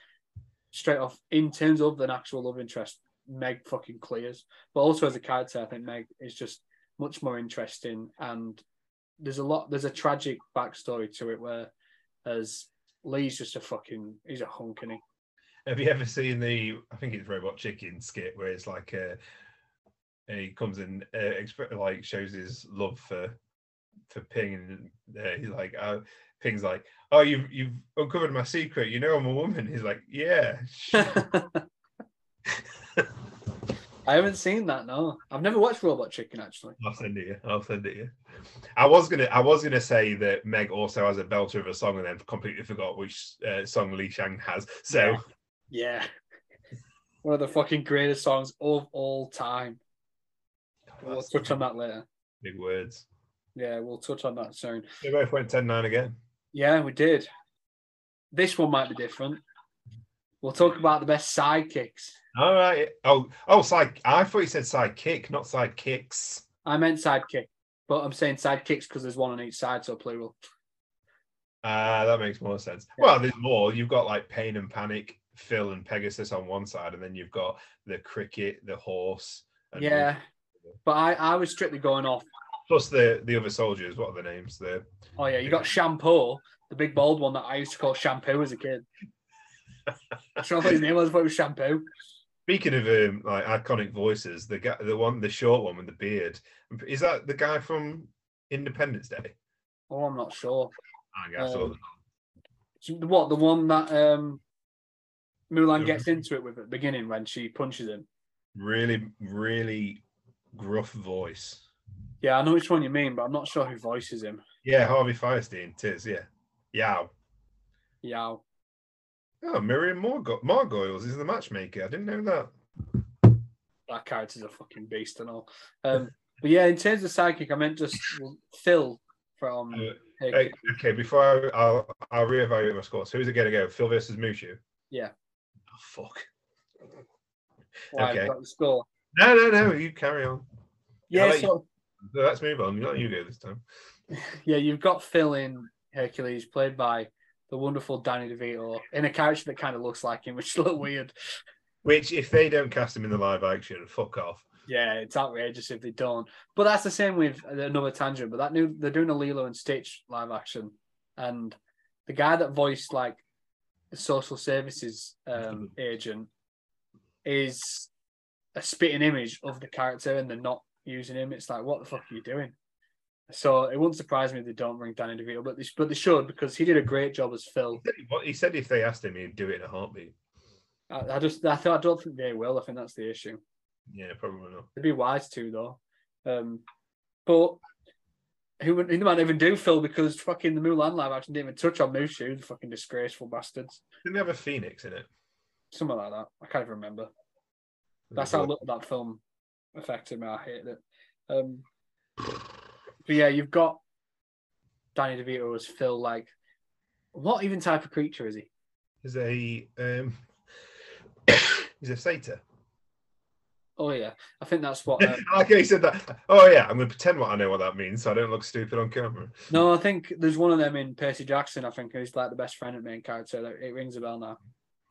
straight off in terms of an actual love interest Meg fucking clears but also as a character I think Meg is just much more interesting and there's a lot there's a tragic backstory to it where as Li's just a fucking he's a hunk and he have you ever seen the? I think it's Robot Chicken skit where it's like uh, he comes in, uh, exp- like shows his love for for Ping, and uh, he's like, uh, Ping's like, "Oh, you've you've uncovered my secret. You know I'm a woman." He's like, "Yeah." <laughs> I haven't seen that. No, I've never watched Robot Chicken actually. I'll send it you. I'll send it you. I was gonna, I was gonna say that Meg also has a belter of a song, and then completely forgot which uh, song Li Shang has. So yeah. Yeah. <laughs> One of the fucking greatest songs of all time. we'll touch on that later. Big words. Yeah, we'll touch on that soon. We both went 10 9 again. Yeah, we did. This one might be different. We'll talk about the best sidekicks. All right. Oh, oh, side. I thought you said sidekick, not sidekicks. I meant sidekick, but I'm saying sidekicks because there's one on each side, so plural. Ah, uh, that makes more sense. Yeah. Well, there's more. You've got like pain and panic, Phil and Pegasus on one side, and then you've got the cricket, the horse. yeah, but I, I was strictly going off. Plus the the other soldiers. What are the names? The oh yeah, you got Shampoo, the big bald one that I used to call Shampoo as a kid. I don't know what his name was, but it was Shampoo. Speaking of um, like iconic voices, the guy, the one, the short one with the beard, is that the guy from Independence Day? Oh, I'm not sure. I guess. Um, So What the one that um Mulan Yeah. gets into it with at the beginning when she punches him? really, really gruff voice. Yeah, I know which one you mean, but I'm not sure who voices him. Yeah, Harvey Fierstein, tis, yeah. Yow. Yao. Oh, Miriam Margo- Margolyes is the matchmaker. I didn't know that. That character's a fucking beast and all. Um, but yeah, in terms of psychic, I meant just Phil from. Uh. Hey, okay, before I, I'll I'll reevaluate my scores. Who's it going to go? Phil versus Mushu. Yeah. Oh, fuck. Why, okay. got the score. No, no, no. You carry on. Yeah, you- so So let's move on. You Let you go this time. <laughs> yeah, you've got Phil in Hercules, played by the wonderful Danny DeVito, in a character that kind of looks like him, which is a little weird. Which, if they don't cast him in the live action, fuck off. Yeah, it's outrageous if they don't. But that's the same with another tangent. But that new they're doing a Lilo and Stitch live action, and the guy that voiced like the social services um, <laughs> agent is a spitting image of the character, and they're not using him. It's like, what the fuck are you doing? So it wouldn't surprise me if they don't bring Danny DeVito, but they, but they should because he did a great job as Phil. He said- he if they asked him, he'd do it in a heartbeat. I, I just I thought I don't think they will. I think that's the issue. Yeah, probably not. They'd be wise to though. Um, but who would who might even do Phil because fucking the Mulan live action didn't even touch on Mushu, the fucking disgraceful bastards. Didn't they have a phoenix in it? Something like that. I can't even remember. That's how little that film affected me. I hated it. Um, but yeah, you've got Danny DeVito as Phil. Like, what even type of creature is he? Is a um, <coughs> he's a satyr. Oh yeah, I think that's what. <laughs> Um, like he said that. Oh yeah, I'm going to pretend what I know what that means, so I don't look stupid on camera. no, I think there's one of them in Percy Jackson. I think who's like the best friend of main character. It rings a bell now.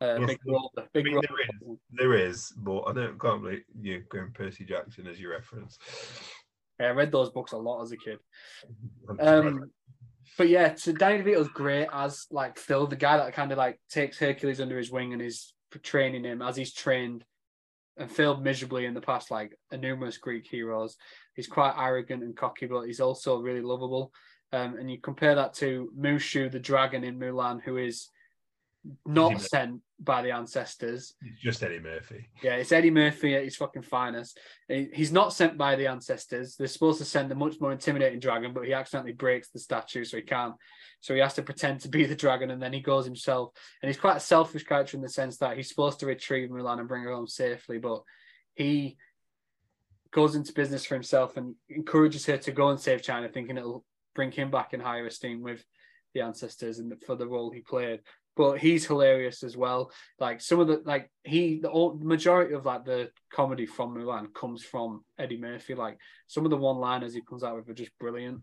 Uh, Yes, big roller, big I mean, there is. There is, but I don't can't believe you going Percy Jackson as your reference. Yeah, I read those books a lot as a kid. <laughs> Um, but yeah, so Danny DeVito's great as like Phil, the guy that kind of like takes Hercules under his wing and is training him as he's trained and failed miserably in the past, like a numerous Greek heroes. He's quite arrogant and cocky, but he's also really lovable. Um, and you compare that to Mushu, the dragon in Mulan, who is not sent by the ancestors. It's just Eddie Murphy. Yeah, it's Eddie Murphy at his fucking finest. He's not sent by the ancestors. They're supposed to send a much more intimidating dragon, but he accidentally breaks the statue, so he can't. So he has to pretend to be the dragon, and then he goes himself. And he's quite a selfish character in the sense that he's supposed to retrieve Mulan and bring her home safely, but he goes into business for himself and encourages her to go and save China, thinking it'll bring him back in higher esteem with the ancestors and for the role he played. But he's hilarious as well. Like some of the like he the all- majority of like the comedy from Mulan comes from Eddie Murphy. Like some of the one liners he comes out with are just brilliant.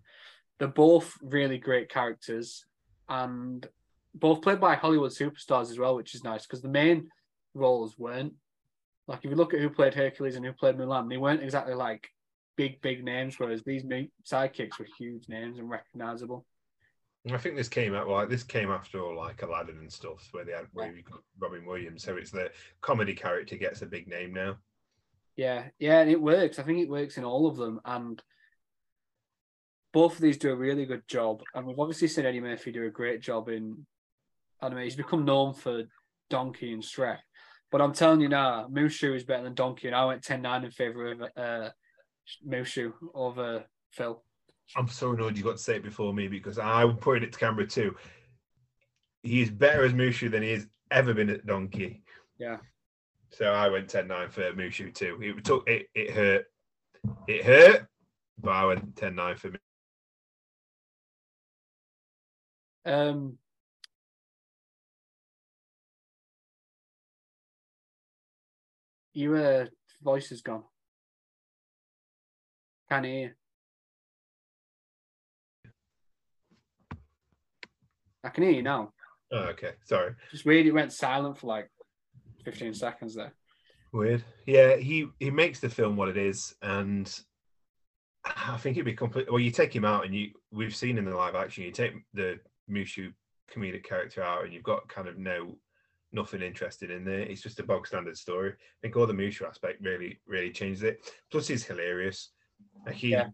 They're both really great characters and both played by Hollywood superstars as well, which is nice because the main roles weren't. Like if you look at who played Hercules and who played Mulan, they weren't exactly like big, big names, whereas these sidekicks were huge names and recognizable. I think this came out like this came after all like Aladdin and stuff, where they had where you got Robin Williams. So it's the comedy character gets a big name now. Yeah, yeah, and it works. I think it works in all of them, and both of these do a really good job. And we've obviously seen Eddie Murphy do a great job in anime. He's become known for Donkey and Shrek, but I'm telling you now, Mushu is better than Donkey, and I went 10-9 in favor of uh, Mushu over Phil. I'm so annoyed you got to say it before me because I would put it to camera too. He is better as Mushu than he has ever been at Donkey. Yeah. So I went 10-9 for Mushu too. It took it, it hurt. It hurt, but I went 10-9 for me. Um, your uh, voice is gone. Can't hear. I can hear you now. Oh, okay. Sorry. Just weird. It went silent for like fifteen seconds there. Weird. Yeah, he he makes the film what it is, and I think it'd be complete. Well, you take him out, and you we've seen in the live action, you take the Mushu comedic character out, and you've got kind of no nothing interested in there. It's just a bog standard story. I think all the Mushu aspect really, really changes it. Plus, he's hilarious. Like he, Yeah.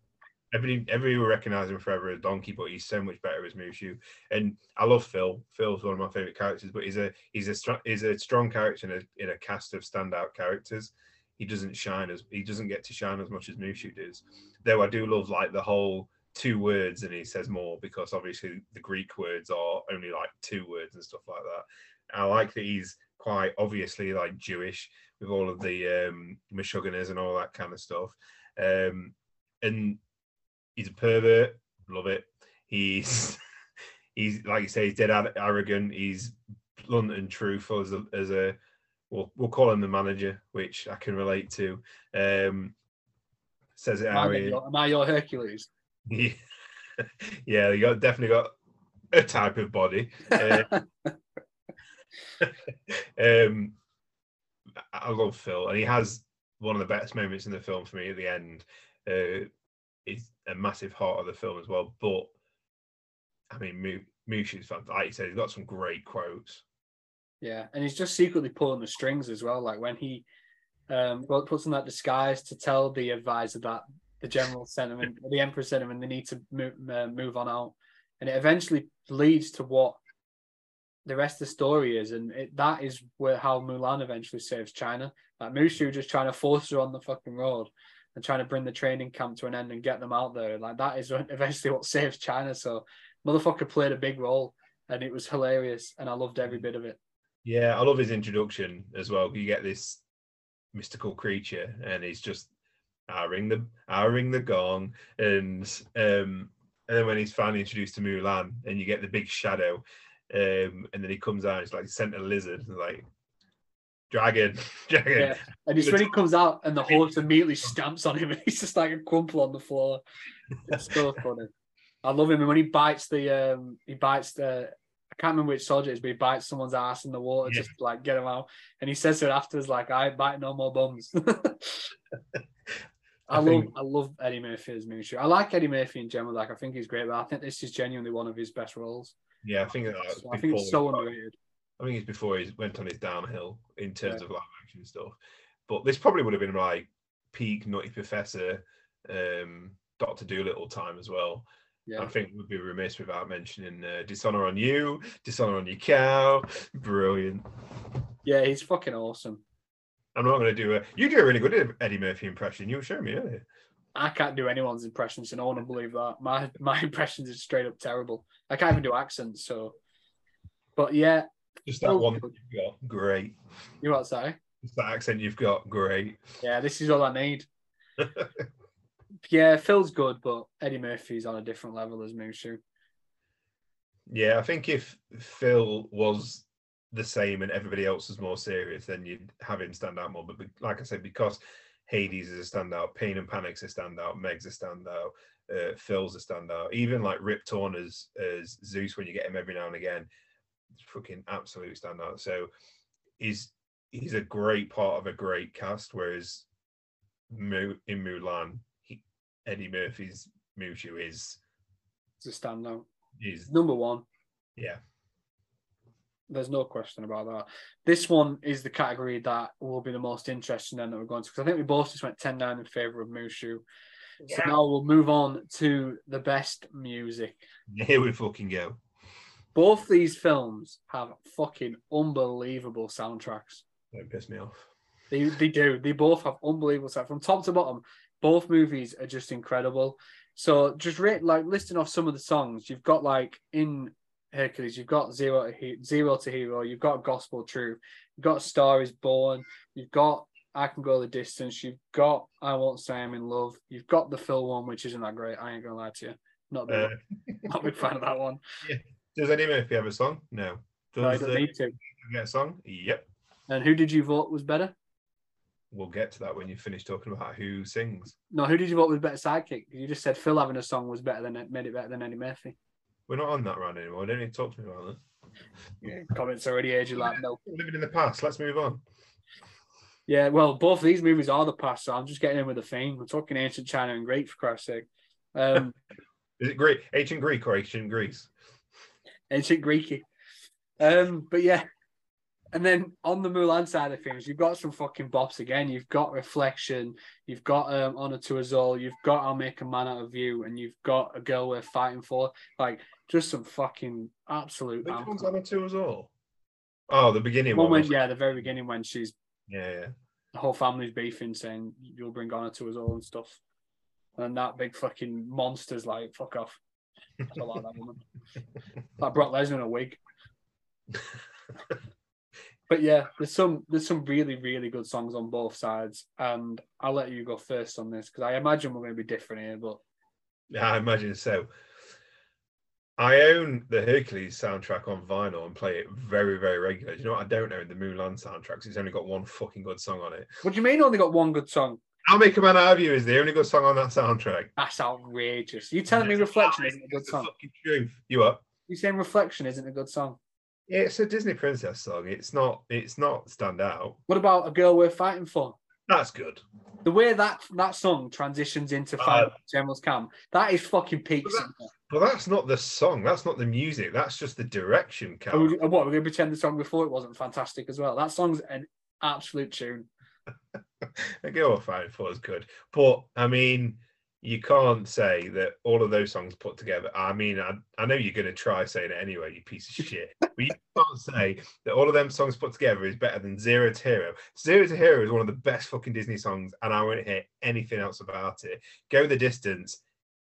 Everybody will recognize him forever as Donkey, but he's so much better as Mushu. And I love Phil. Phil's one of my favorite characters, but he's a he's a he's a strong character in a in a cast of standout characters. He doesn't shine as he doesn't get to shine as much as Mushu does. Though I do love like the whole two words and he says more because obviously the Greek words are only like two words and stuff like that. I like that he's quite obviously like Jewish with all of the um Meshuggahs and all that kind of stuff. Um and he's a pervert, love it. He's <laughs> he's like you say, he's dead arrogant, he's blunt and truthful as a as a we'll, we'll call him the manager, which I can relate to. Um says it Am how I, your, am I your Hercules? <laughs> yeah, yeah, you got definitely got a type of body. <laughs> Uh, um, I love Phil, and he has one of the best moments in the film for me at the end. Uh, is a massive heart of the film as well. But I mean, Mu- Mushu's fantastic. Like you said, he's got some great quotes. Yeah, and he's just secretly pulling the strings as well. Like when he um well puts on that disguise to tell the advisor that the general <laughs> sentiment, the emperor sentiment, they need to move, uh, move on out, and it eventually leads to what the rest of the story is, and it, that is where how Mulan eventually saves China. Like Mushu just trying to force her on the fucking road and trying to bring the training camp to an end and get them out there. Like that is <laughs> eventually what saves China. So motherfucker played a big role, and it was hilarious, and I loved every bit of it. Yeah, I love his introduction as well. You get this mystical creature, and he's just I ring the I ring the gong, and um, and then when he's finally introduced to Mulan, and you get the big shadow, um, and then he comes out, it's like sent a lizard, like dragon, <laughs> dragon. Yeah, and it's when he comes out and the horse immediately stamps on him, <laughs> and he's just like a crumple on the floor. It's so <laughs> funny. I love him, and when he bites the um, he bites the. I can't remember which soldier it is, but he bites someone's ass in the water Yeah. just to, like get him out. And he says to it afterwards, like, I bite no more bums. I, I love think- I love Eddie Murphy as. I like Eddie Murphy in general. Like I think he's great, but I think this is genuinely one of his best roles. Yeah, I think that So I think it's so underrated. I think it's before he went on his downhill in terms Yeah. of live action stuff. But this probably would have been like peak Nutty Professor, um, Doctor Doolittle time as well. Yeah. I think we'd be remiss without mentioning uh, Dishonor on You, Dishonor on Your Cow. Brilliant. Yeah, he's fucking awesome. I'm not going to do a. You do a really good Eddie Murphy impression. You were showing me earlier. I can't do anyone's impressions, so no one will believe that. My <laughs> my impressions are straight up terrible. I can't even do accents, so. But yeah, Just that Oh, one good. you've got. Great. you what sorry? Just that accent you've got. Great. Yeah, this is all I need. <laughs> yeah, Phil's good, but Eddie Murphy's on a different level as Mushu. Yeah, I think if Phil was the same and everybody else was more serious, then you'd have him stand out more. But like I said, because Hades is a standout, Pain and Panic's a standout, Meg's a standout, uh, Phil's a standout, even like Rip Torn as, as Zeus when you get him every now and again, fucking absolute standout. So he's he's a great part of a great cast, whereas Mu- in Mulan, he, Eddie Murphy's Mushu is It's a standout. is Number one. yeah. There's no question about that. This one is the category that will be the most interesting then that we're going to because I think we both just went 10 9 in favor of Mushu. So now we'll move on to the best music. <laughs> Here we fucking go. Both these films have fucking unbelievable soundtracks. Don't piss me off. They they do. They both have unbelievable stuff from top to bottom. Both movies are just incredible. So just rate like listing off some of the songs you've got like in Hercules, you've got Zero to he- Zero to Hero, you've got Gospel Truth, you've got Star is Born, you've got I Can Go the Distance, you've got I Won't Say I'm in Love, you've got the Phil one, which isn't that great. I ain't gonna lie to you. Not a big, Uh, not a big fan of that one. <laughs> does Eddie Murphy have a song? No. No, I Does don't uh, need to. get a song? Yep. And who did you vote was better? We'll get to that when you finish talking about who sings. No, who did you vote was better sidekick? You just said Phil having a song was better than made it better than Eddie Murphy. We're not on that round anymore. Don't need to talk to me about that. Yeah, comments already age you like no. We're living in the past. Let's move on. Yeah, well, both of these movies are the past, so I'm just getting in with the theme. We're talking ancient China and Greek for Christ's sake. Um, <laughs> Is it Greek? Ancient Greek or ancient Greece? Ancient Greeky. Um, but yeah, And then on the Mulan side of things, you've got some fucking bops again. You've got Reflection, you've got um, Honor to Us All, you've got I'll Make a Man Out of You, and you've got A Girl We're Fighting For. Like, just some fucking absolute. Which one's Honor to Us All? Oh, the beginning One one. when, yeah, the very beginning when she's yeah, yeah. the whole family's beefing, saying you'll bring honor to us all and stuff. And that big fucking monster's like, fuck off. I like that woman. Like Brock Lesnar in a wig. But yeah, there's some there's some really really good songs on both sides, and I'll let you go first on this because I imagine we're going to be different here. But Yeah, I imagine so. I own the Hercules soundtrack on vinyl and play it very, very regularly. Do you know what I don't own? The Mulan soundtrack 'cause it's only got one fucking good song on it. what do you mean? Only got one good song? I'll Make a Man Out of You is the only good song on that soundtrack. That's outrageous. You telling me Reflection isn't a good song? fucking truth. You up? You saying Reflection isn't a good song? Yeah, it's a Disney princess song. It's not. It's not stand out. What about A Girl Worth Fighting For? That's good. The way that that song transitions into Uh, Fight General's Camp, that is fucking peak. But that- But that's not the song. That's not the music. That's just the direction. Are Cal. we, what we're going to pretend the song before it wasn't fantastic as well? That song's an absolute tune. A Girl Worth five For is good, but I mean, you can't say that all of those songs put together. I mean, I, I know you're going to try saying it anyway, you piece of <laughs> shit. but you can't say that all of them songs put together is better than Zero to Hero. Zero to Hero is one of the best fucking Disney songs, and I won't hear anything else about it. Go the distance,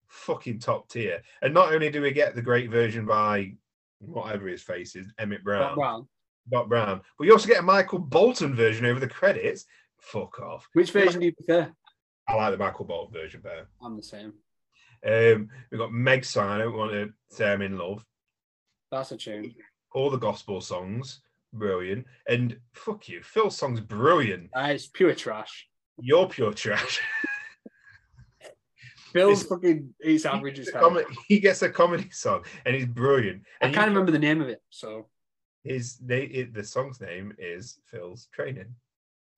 fucking top tier. And not only do we get the great version by whatever his face is, Emmett Brown. Bob Brown. Doc Brown. But you also get a Michael Bolton version over the credits. Fuck off. Which version do you prefer? I like the Michael Bolton version better. I'm the same. Um, we've got Meg song. I don't want to say I'm in love. That's a tune. All the gospel songs, brilliant. And fuck you, Phil's song's brilliant. Uh, it's pure trash. You're pure trash. <laughs> Phil's It's- fucking he's average he, as hell. com- he gets a comedy song and he's brilliant. I can't you- remember the name of it. So His they, it, the song's name is Phil's training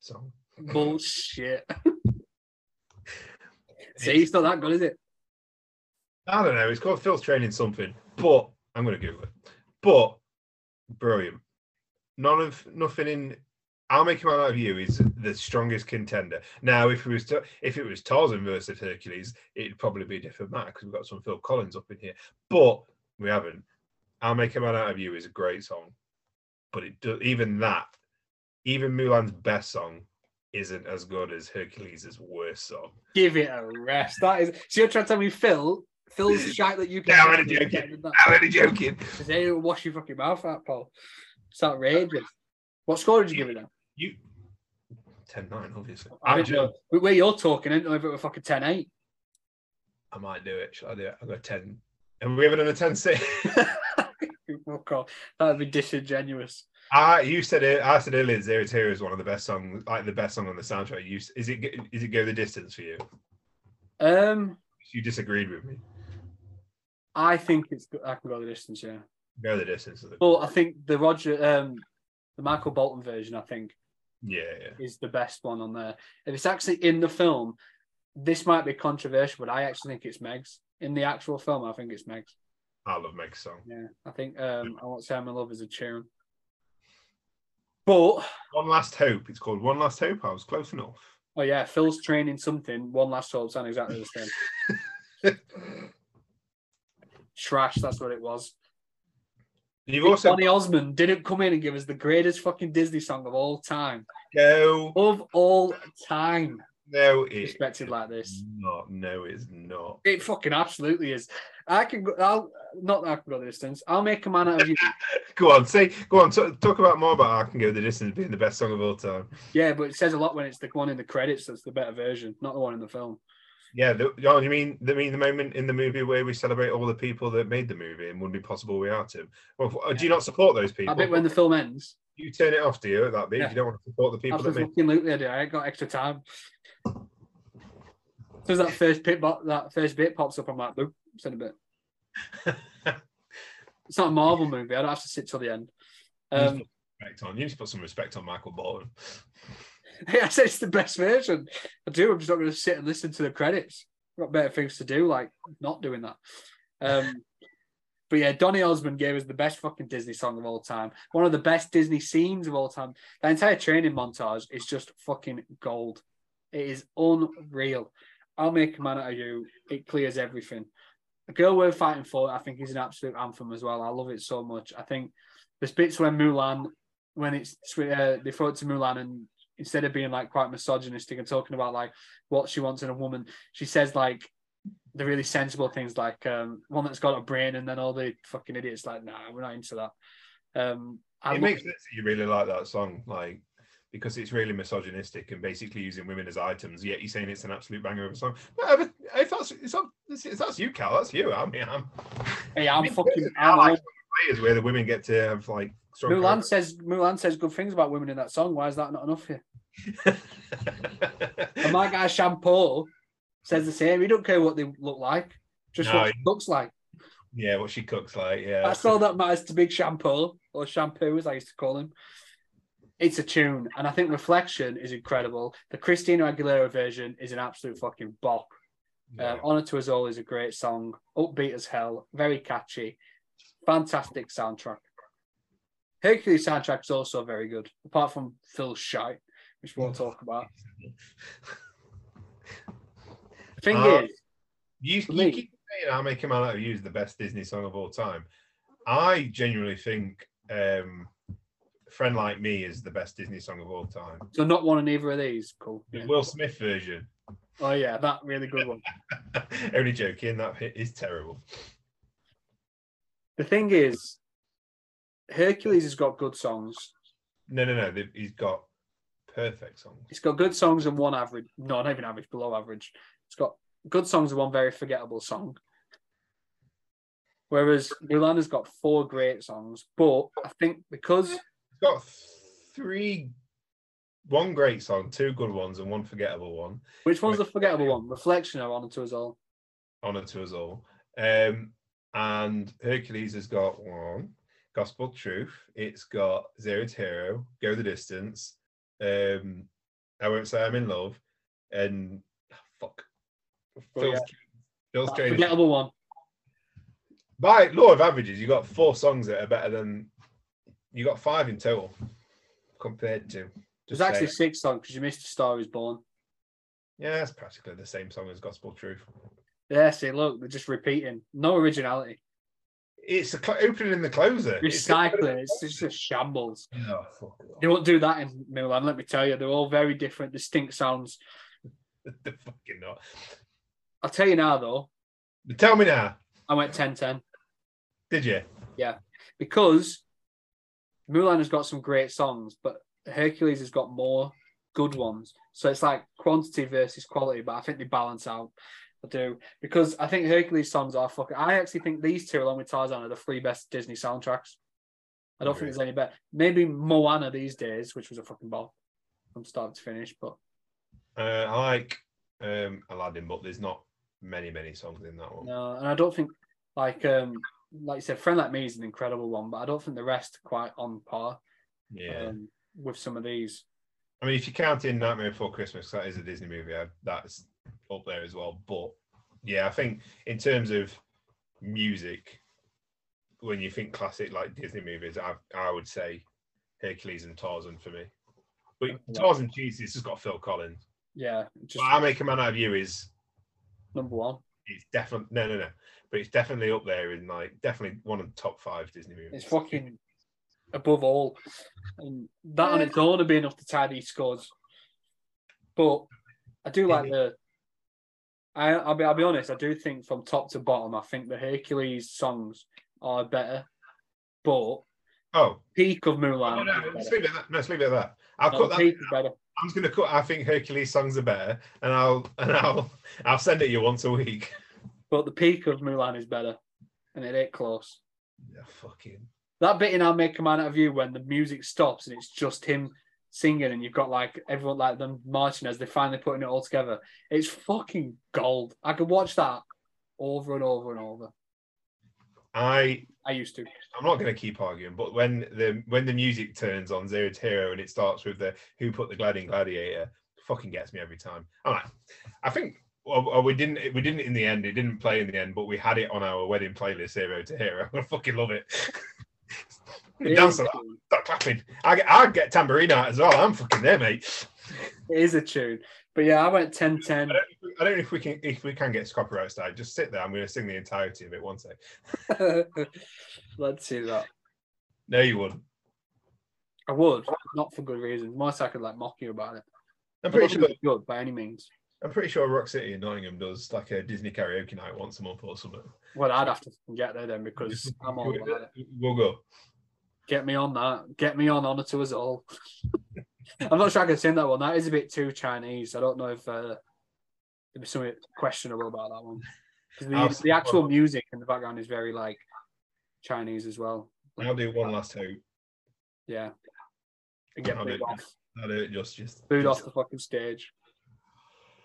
song. Bullshit. <laughs> See, it's not that good, is it? I don't know. It's called Phil's training something, but I'm going to Google it. But brilliant. None of nothing in. I'll make him out of you is the strongest contender. Now, if it was to, if it was Tarzan versus Hercules, it'd probably be a different matter because we've got some Phil Collins up in here, but we haven't. I'll make a man out of you is a great song, but it do, even that, even Mulan's best song, isn't as good as Hercules' worst song. Give it a rest. That is. So you're trying to tell me Phil? Phil's <laughs> shite that you can. No, I'm only joking. I'm only joking. They wash your fucking mouth out, Paul. It's outrageous. What score did you give it then? You 10 9, obviously. I I'm don't know. joking. Where you're talking, I don't know if it were fucking 10 8. I might do it. Shall I do it? I've got 10. And we haven't done a 10 6. <laughs> Fuck off. That would be disingenuous. I you said it. I said earlier, Zero to Hero is one of the best songs, like the best song on the soundtrack. You is it is it go the distance for you? Um, You disagreed with me. I think it's I can go the distance, yeah. Go the distance. But I think the Roger, um, the Michael Bolton version, I think, yeah, yeah. is the best one on there. If it's actually in the film, this might be controversial, but I actually think it's Meg's. In the actual film, I think it's Meg's. I love Meg's song. Yeah, I think um, I won't say I'm in love is a tune. But One Last Hope. It's called One Last Hope. I was close enough. oh yeah, Phil's training something. One last hope sound exactly the same. <laughs> Trash. That's what it was. You've also Donny Osmond didn't come in and give us the greatest fucking Disney song of all time. no, Of all time. No, it's Respected like this. not. No, it's not. It fucking absolutely is. I can go. I'll not that I can go the distance. I'll make a man out of you. <laughs> Go on, say. Go on. T- talk about more about "I Can Go the Distance" being the best song of all time. yeah, but it says a lot when it's the one in the credits that's the better version, not the one in the film. Yeah, the, oh, you mean the mean the moment in the movie where we celebrate all the people that made the movie and wouldn't be possible without him? Well, uh, do you not support those people? I bet when the film ends, you turn it off, do you? At that bit, Yeah. you don't want to support the people that absolutely made. fucking I got extra time. So that first bit, that first bit pops up, I'm like, boop, send a bit. It's not a Marvel movie. I don't have to sit till the end. Um, respect on. You need to put some respect on Michael Bolton. <laughs> I said it's the best version. I do. I'm just not going to sit and listen to the credits. I've got better things to do, like not doing that. Um, <laughs> But yeah, Donny Osmond gave us the best fucking Disney song of all time. One of the best Disney scenes of all time. The entire training montage is just fucking gold. It is unreal. I'll make a man out of you. It clears everything. A girl we're fighting for, I think, is an absolute anthem as well. I love it so much. I think there's bits when Mulan, when it's uh, they throw it to Mulan, and instead of being like quite misogynistic and talking about like what she wants in a woman, she says like the really sensible things like um, one that's got a brain, and then all the fucking idiots like, nah, we're not into that. Um, it makes sense that you really like that song, like because it's really misogynistic and basically using women as items. Yet you're saying it's an absolute banger of a song. But if that's if that's, that's you, Cal, that's you. I mean, I'm. Hey, I'm fucking. I like players where the women get to have like. Mulan characters. says Mulan says good things about women in that song. Why is that not enough here? <laughs> and my guy Shampoo says the same. He don't care what they look like, just no, what she looks like. Yeah, what she cooks like. Yeah, that's all that matters to Big Shampoo or Shampoo, as I used to call him. It's a tune, and I think Reflection is incredible. The Christina Aguilera version is an absolute fucking bop. Yeah. Um, Honor to Us All is a great song, upbeat as hell, very catchy, fantastic soundtrack. Hercules soundtrack is also very good, apart from Phil's shite, which we'll talk about. thing um, is, you, you me, keep saying "I'll make him out of you" is the best Disney song of all time. I genuinely think um, "Friend Like Me" is the best Disney song of all time. So not one of either of these. Cool. The yeah. Will Smith version. Oh yeah, that really good one. <laughs> Only joking. That is terrible. The thing is, Hercules has got good songs. No, no, no. He's got perfect songs. He's got good songs and one average, no, not even average, below average. It's got good songs and one very forgettable song. Whereas Mulan has got four great songs, but I think because got three, one great song, two good ones, and one forgettable one. Which one's the forgettable one? Reflection or Honor to Us All? Honor to Us All. Um, and Hercules has got one, Gospel Truth. It's got Zero to Hero, Go the Distance. Um, I won't say I'm in love, and oh, fuck, Phil's, Phil's Forgettable one. By law of averages, you've got four songs that are better than you got five in total compared to. There's actually six songs because you missed "Star Is Born." Yeah, it's practically the same song as Gospel Truth. Yeah, see, look, they're just repeating. No originality. It's the opening and the closer. Recycling. It's, it's just a shambles. Oh, they won't do that in Mulan. Let me tell you, they're all very different, distinct sounds. <laughs> they're fucking not. I'll tell you now, though. Tell me now. I went 10 10. Did you? Yeah. Because Mulan has got some great songs, but Hercules has got more good ones. So it's like quantity versus quality, but I think they balance out. I do. Because I think Hercules songs are fucking. I actually think these two, along with Tarzan, are the three best Disney soundtracks. I don't think there's any better. Maybe Moana these days, which was a fucking ball from start to finish, but. Uh, I like um, Aladdin, but there's not many many songs in that one. No, and I don't think like um like you said, Friend Like Me is an incredible one, but I don't think the rest are quite on par. Yeah. Um, with some of these. I mean, if you count in Nightmare Before Christmas, that is a Disney movie. That's up there as well. But yeah, I think in terms of music, when you think classic like Disney movies, I I would say Hercules and Tarzan for me. But Tarzan, Jesus, has got Phil Collins. Yeah. Just, I make a man out of you is number one. It's definitely no, no, no. But it's definitely up there in like definitely one of the top five Disney movies. It's fucking above all, and that on its own would be enough to tie these scores. But I do like the. I, I'll be. I'll be honest. I do think from top to bottom, I think the Hercules songs are better, but oh, peak of Mulan. Oh, no, no, let's leave it at that. No, let's leave it at that. I'll no, cut that. Peak better. I'm just going to cut. I think Hercules songs are better, and I'll and I'll I'll send it you once a week. But the peak of Mulan is better, and it ain't close. Yeah, fucking. That bit in I'll Make a Man Out of You when the music stops and it's just him singing, and you've got like everyone like them marching as they're finally putting it all together. It's fucking gold. I could watch that over and over and over. I I used to. I'm not going to keep arguing, but when the when the music turns on Zero to Hero and it starts with the Who Put the Glad in Gladiator, fucking gets me every time. I'm like, I think well, we didn't. We didn't in the end. It didn't play in the end, but we had it on our wedding playlist, Hero to Hero. <laughs> I fucking love it. It Dance a that. clapping. I get, I get tambourine out as well. I'm fucking there, mate. It is a tune. But yeah, I went 10 10. I don't, I don't know if we can if we can get copyright strike. Just sit there. I'm going to sing the entirety of it. One sec. <laughs> Let's see that. No, you wouldn't. I would, not for good reasons. More so I could like mock you about it. I'm pretty sure. it's good by any means. I'm pretty sure Rock City in Nottingham does like a Disney karaoke night once a month or something. Well, I'd have to get there then because I'm all about it. We'll go. Get me on that. Get me on honor to us all. I'm not sure I can sing that one. That is a bit too Chinese. I don't know if uh, there's something questionable about that one. The, the actual music in the background is very like Chinese as well. I'll do one last hope. Yeah. And get I'll booed do it. off. I'll do it just just. Booed just- off the fucking stage.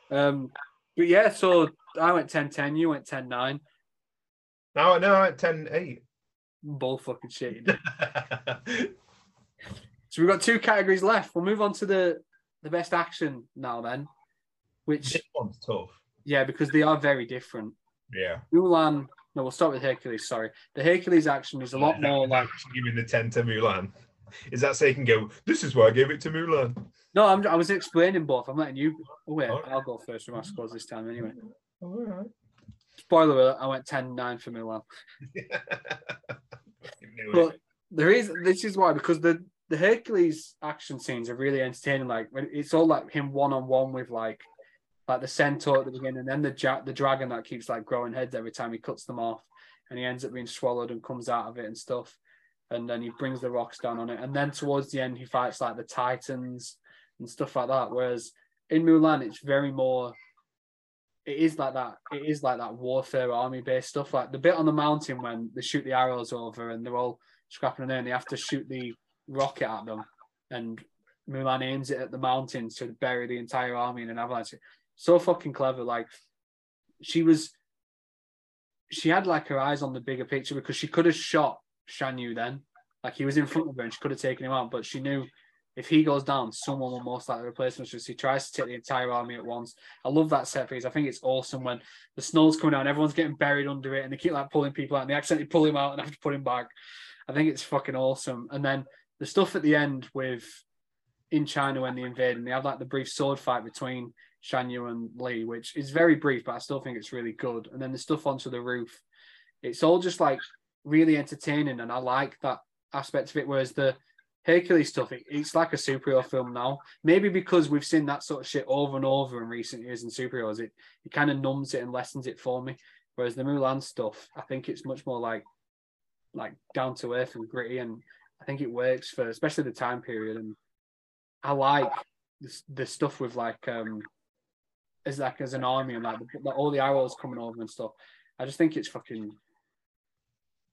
Um, but yeah, so I went 10 10, you went 10 9. No, no, at 10 8. Bull fucking shit. <laughs> So we've got two categories left. We'll move on to the the best action now then, which this one's tough. yeah, because they are very different. Yeah. Mulan. No, we'll start with Hercules. Sorry, the Hercules action is a lot That- more like. giving the 10 to Mulan. Is that so you can go, this is why I gave it to Mulan? No, I'm, I was explaining both. I'm letting you. Oh wait, Alright. I'll go first from my scores this time anyway. All right. Spoiler alert: I went 10-9 for Mulan. <laughs> But there is this is why because the the Hercules action scenes are really entertaining. Like it's all like him one on one with like like the centaur at the beginning, and then the ja- the dragon that keeps like growing heads every time he cuts them off, and he ends up being swallowed and comes out of it and stuff. And then he brings the rocks down on it, and then towards the end he fights like the titans and stuff like that. Whereas in Mulan, it's very more. It is like that. It is like that warfare army based stuff. Like the bit on the mountain when they shoot the arrows over and they're all scrapping in there and they have to shoot the rocket at them. And Mulan aims it at the mountains to bury the entire army in an avalanche. So fucking clever. Like she was, she had like her eyes on the bigger picture because she could have shot Shan Yu then. Like he was in front of her and she could have taken him out, but she knew if he goes down, someone will most likely replace him. So she tries to take the entire army at once. I love that set piece. I think it's awesome when the snow's coming down, everyone's getting buried under it, and they keep like pulling people out, and they accidentally pull him out and have to put him back. I think it's fucking awesome. And then the stuff at the end with in China when they invade, and they have like the brief sword fight between Shan Yu and Li, which is very brief, but I still think it's really good. And then the stuff onto the roof, it's all just like really entertaining, and I like that aspect of it. Whereas the Hercules stuff, it, it's like a superhero film now. Maybe because we've seen that sort of shit over and over in recent years in superheroes, it it kind of numbs it and lessens it for me. Whereas the Mulan stuff, I think it's much more like like down to earth and gritty, and I think it works for especially the time period. And I like the, the stuff with like um as like as an army and like, the, like all the arrows coming over and stuff. I just think it's fucking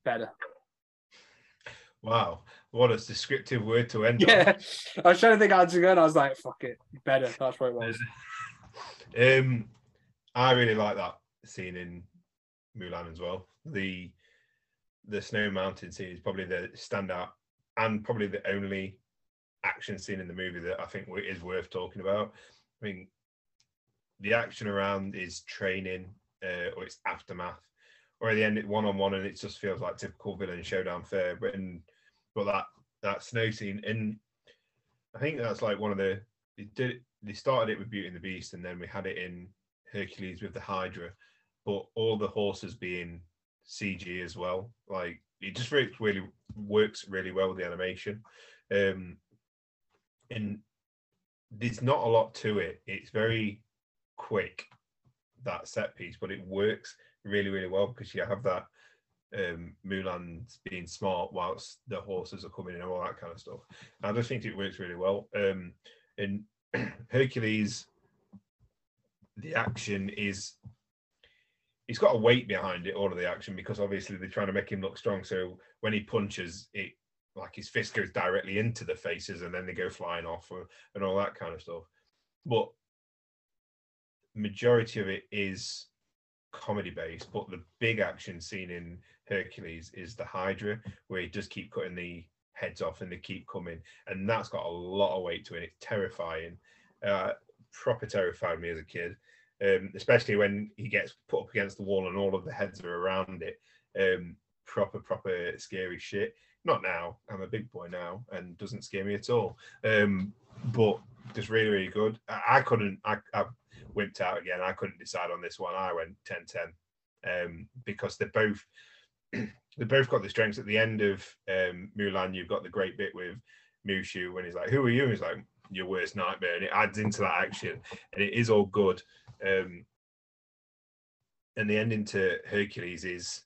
better. Wow. What a descriptive word to end on. Yeah, I was trying to think how to go, and I was like, "Fuck it, better." That's what it was. <laughs> Um, I really like that scene in Mulan as well. The the Snow Mountain scene is probably the standout and probably the only action scene in the movie that I think is worth talking about. I mean, the action around is training uh, or it's aftermath, or at the end, it's one on one, and it just feels like typical villain showdown fair. But in but that that snow scene, and I think that's like one of the they did they started it with Beauty and the Beast, and then we had it in Hercules with the Hydra, but all the horses being CG as well. Like it just really works really well with the animation. Um, and there's not a lot to it. It's very quick that set piece, but it works really really well because you have that um Mulan's being smart whilst the horses are coming in and all that kind of stuff. I just think it works really well. Um in <clears throat> Hercules, the action is he's got a weight behind it, all of the action, because obviously they're trying to make him look strong. So when he punches, it like his fist goes directly into the faces and then they go flying off or, and all that kind of stuff. But majority of it is comedy based, but the big action scene in Hercules is the Hydra, where he just keep cutting the heads off and they keep coming, and that's got a lot of weight to it. It's terrifying, uh, proper terrified me as a kid. Um, especially when he gets put up against the wall and all of the heads are around it. Um, proper, proper scary shit. Not now. I'm a big boy now, and doesn't scare me at all. Um, but just really, really good. I, I couldn't. I, I wimped out again. I couldn't decide on this one. I went 10-10 um, because they're both <clears throat> they both got the strengths. At the end of um, Mulan, you've got the great bit with Mushu when he's like, "Who are you?" And he's like, "Your worst nightmare," and it adds into that action, and it is all good. Um, and the ending to Hercules is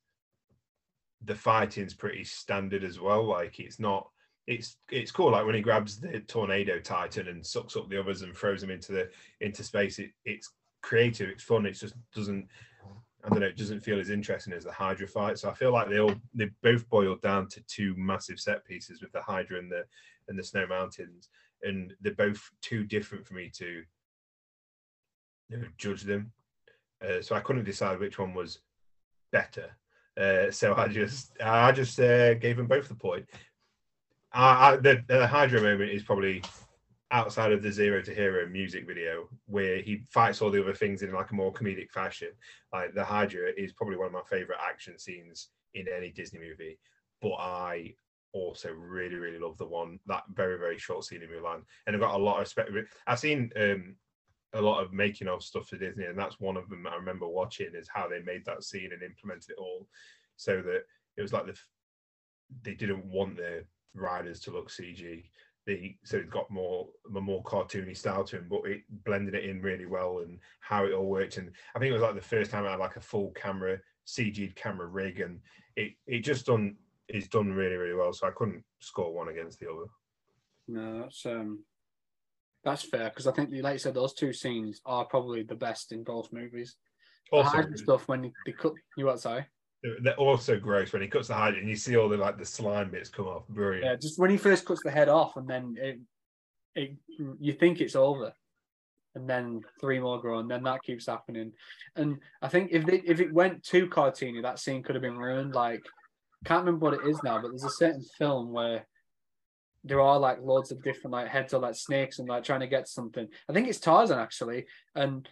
the fighting's pretty standard as well. Like it's not. It's it's cool. Like when he grabs the tornado titan and sucks up the others and throws them into the into space. It it's creative. It's fun. It just doesn't I don't know, it doesn't feel as interesting as the Hydra fight. So I feel like they all they both boiled down to two massive set pieces with the Hydra and the and the Snow Mountains, and they're both too different for me to you know, judge them. Uh, so I couldn't decide which one was better. Uh, so I just I just uh, gave them both the point. I, I, the, the Hydra moment is probably outside of the Zero to Hero music video where he fights all the other things in like a more comedic fashion. Like the Hydra is probably one of my favorite action scenes in any Disney movie. But I also really, really love the one that very, very short scene in Mulan. And I've got a lot of respect. I've seen um, a lot of making of stuff for Disney, and that's one of them I remember watching is how they made that scene and implemented it all so that it was like the they didn't want the riders to look CG the so it got more a more cartoony style to him, but it blended it in really well and how it all worked. And I think it was like the first time I had like a full camera CG camera rig, and it it just done is done really really well. So I couldn't score one against the other. No, that's um that's fair because I think, like you said, those two scenes are probably the best in both movies. Also, the stuff when they cut you outside they're also gross when he cuts the hide and you see all the like the slime bits come off. Brilliant. Yeah, just when he first cuts the head off and then it, it you think it's over, and then three more grow, and then that keeps happening. And I think if they, if it went too cartoony, that scene could have been ruined. Like, can't remember what it is now, but there's a certain film where there are like loads of different like heads of like snakes and like trying to get something. I think it's Tarzan actually, and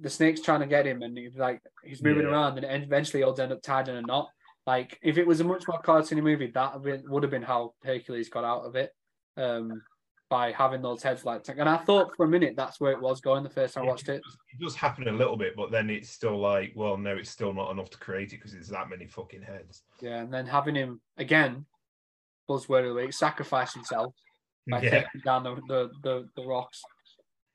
the snake's trying to get him, and he's like he's moving yeah. around, and eventually he'll end up tied in a knot. Like if it was a much more cartoony movie, that would have been how Hercules got out of it. Um, by having those heads like and I thought for a minute that's where it was going the first time I watched it. It does happen a little bit, but then it's still like, well, no, it's still not enough to create it because there's that many fucking heads. Yeah, and then having him again, buzzword of the week, sacrifice himself by yeah. taking down the, the, the, the rocks.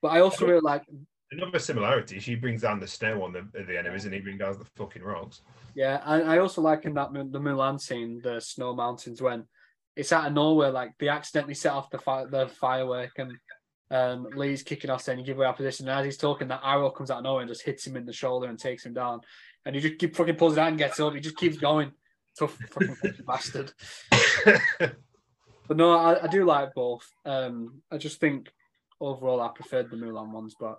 But I also really like another similarity. She brings down the snow on the the enemies, and he brings down the fucking rocks. Yeah, I, I also like in that the Mulan scene, the snow mountains, when it's out of nowhere, like they accidentally set off the fire, the firework, and um, Li's kicking off saying, "You give away our position." And as he's talking, that arrow comes out of nowhere and just hits him in the shoulder and takes him down. And he just keep fucking pulls it out and gets up. He just keeps going. Tough fucking <laughs> bastard. <laughs> but no, I, I do like both. Um, I just think overall I preferred the Mulan ones, but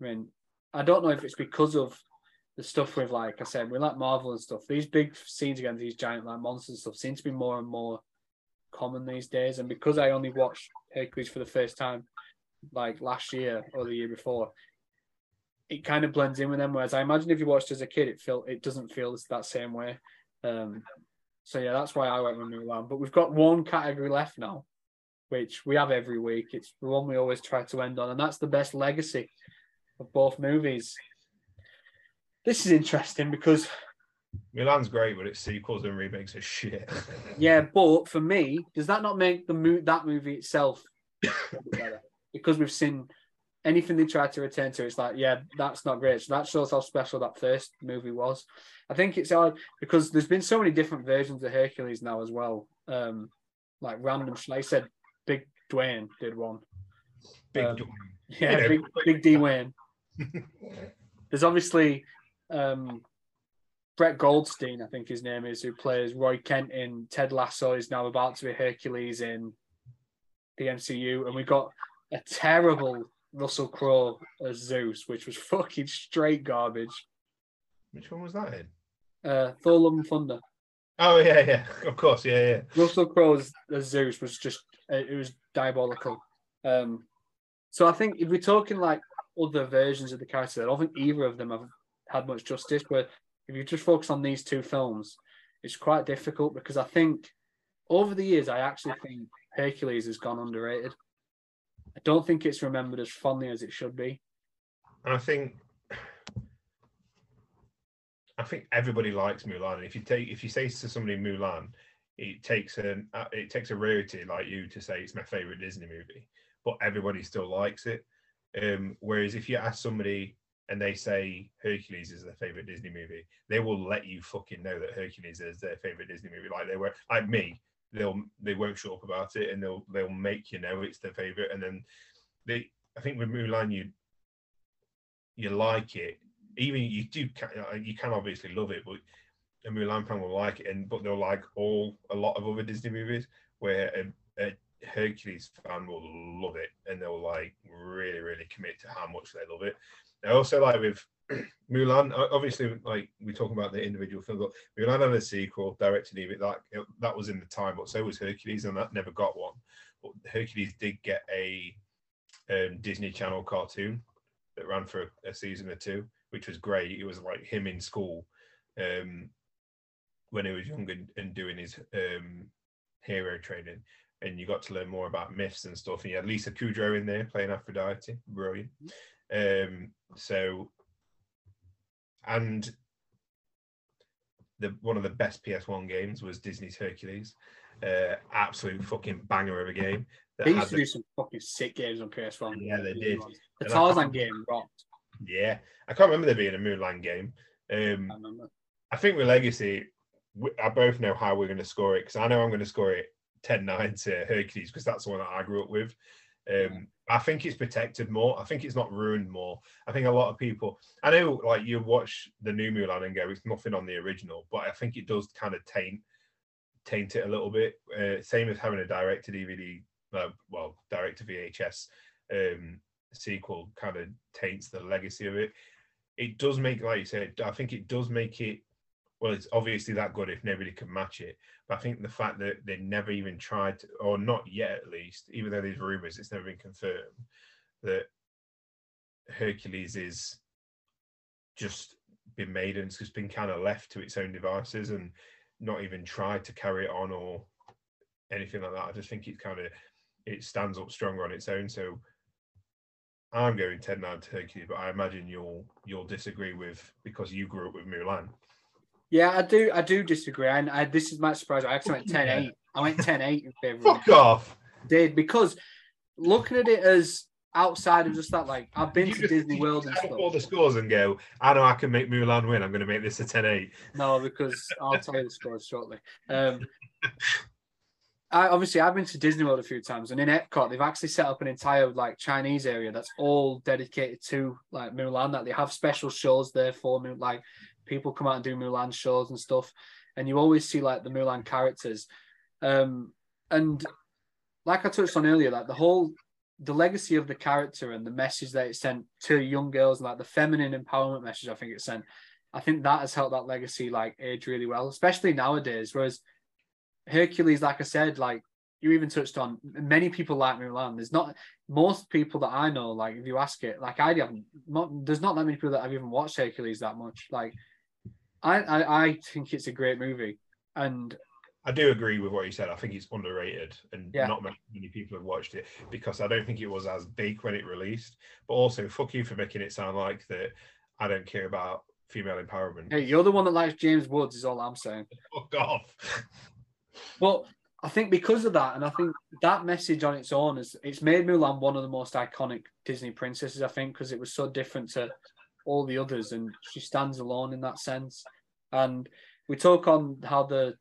I mean, I don't know if it's because of the stuff with, like I said, we like Marvel and stuff. These big scenes against these giant like monsters and stuff seem to be more and more common these days. And because I only watched Hercules for the first time, like last year or the year before, it kind of blends in with them. Whereas I imagine if you watched as a kid, it feel it doesn't feel that same way. Um, so yeah, that's why I went with Mulan. But we've got one category left now, which we have every week. It's the one we always try to end on, and that's the best legacy of both movies. This is interesting because Mulan's great, but its sequels and remakes are shit. <laughs> yeah, but for me, does that not make the mo- that movie itself better? because we've seen anything they try to return to, it's like, yeah, that's not great. So that shows how special that first movie was. I think it's odd because there's been so many different versions of Hercules now as well. Um, like random, like I said, Big Dwayne did one. Big um, Dwayne. Yeah, yeah, Big, Big D Wayne. <laughs> There's obviously um, Brett Goldstein, I think his name is, who plays Roy Kent in Ted Lasso, is now about to be Hercules in the MCU, and we got a terrible Russell Crowe as Zeus, which was <laughs> fucking straight garbage. Which one was that in? Uh, Thor: Love and Thunder. Oh yeah, yeah, of course, yeah, yeah. Russell Crowe as, as Zeus was just it was diabolical. Um, so I think if we're talking like other versions of the character. I don't think either of them have had much justice. But if you just focus on these two films, it's quite difficult because I think over the years, I actually think Hercules has gone underrated. I don't think it's remembered as fondly as it should be. And I think I think everybody likes Mulan. And if you take if you say to somebody Mulan, it takes an uh, it takes a rarity like you to say it's my favorite Disney movie, but everybody still likes it. Um, whereas if you ask somebody and they say Hercules is their favorite Disney movie, they will let you fucking know that Hercules is their favorite Disney movie. Like they were like me, they'll they won't shut up about it and they'll they'll make you know it's their favorite. And then they I think with Mulan you you like it. Even you do you can obviously love it, but a Mulan fan will like it, and but they'll like all a lot of other Disney movies where a, a Hercules fan will love it and they'll like really really commit to how much they love it. Also like with Mulan, obviously, like we talk about the individual films, but Mulan had a sequel directed even that that was in the time, but so was Hercules, and that never got one. But Hercules did get a um, Disney Channel cartoon that ran for a, a, season or two, which was great. It was like him in school um, when he was young and, and doing his um, hero training, and you got to learn more about myths and stuff. And you had Lisa Kudrow in there playing Aphrodite, brilliant. Um, so, and the one of the best PS1 games was Disney's Hercules. Uh, absolute fucking banger of a game. They used to the, do some fucking sick games on PS1. Yeah, they did. The Tarzan game rocked. Yeah, I can't remember there being a Mulan game. Um, I. I think with Legacy, we, I both know how we're going to score it because I know I'm going to score it 10-9 to Hercules because that's the one that I grew up with. Um, I think it's protected more. I think it's not ruined more. I think a lot of people, I know, like you watch the new Mulan and go, it's nothing on the original, but I think it does kind of taint taint it a little bit. Uh, same as having a direct to DVD, uh, well, direct to VHS um, sequel kind of taints the legacy of it. It does make, like you said, I think it does make it well, it's obviously that good if nobody can match it. But I think the fact that they never even tried, to, or not yet at least, even though there's rumors, it's never been confirmed that Hercules is just been made and it's just been kind of left to its own devices and not even tried to carry it on or anything like that. I just think it kind of it stands up stronger on its own. So I'm going 10-9 to Hercules, but I imagine you'll you'll disagree with because you grew up with Mulan. Yeah, I do. I do disagree. And I, this is my surprise. I actually went 10 8. I went 10 8 in favor Fuck off. Did because looking at it as outside of just that, like I've been you to Disney World and stuff. all the scores and go, I know I can make Mulan win. I'm going to make this a 10 8. No, because I'll tell you the scores shortly. Um, I, obviously, I've been to Disney World a few times, and in Epcot, they've actually set up an entire like Chinese area that's all dedicated to like Mulan. That they have special shows there for like people come out and do Mulan shows and stuff, and you always see like the Mulan characters. Um, and like I touched on earlier, like the whole the legacy of the character and the message that it sent to young girls, like the feminine empowerment message, I think it sent. I think that has helped that legacy like age really well, especially nowadays. Whereas Hercules, like I said, like you even touched on, many people like Mulan. There's not most people that I know, like if you ask it, like I haven't, there's not that many people that have even watched Hercules that much. Like I, I, I think it's a great movie, and I do agree with what you said. I think it's underrated, and yeah. not many people have watched it because I don't think it was as big when it released. But also, fuck you for making it sound like that. I don't care about female empowerment. Hey, you're the one that likes James Woods. Is all I'm saying. <laughs> Fuck off. well, I think because of that, and I think that message on its own is it's made Mulan one of the most iconic Disney princesses. I think because it was so different to all the others, and she stands alone in that sense. And we talk on how the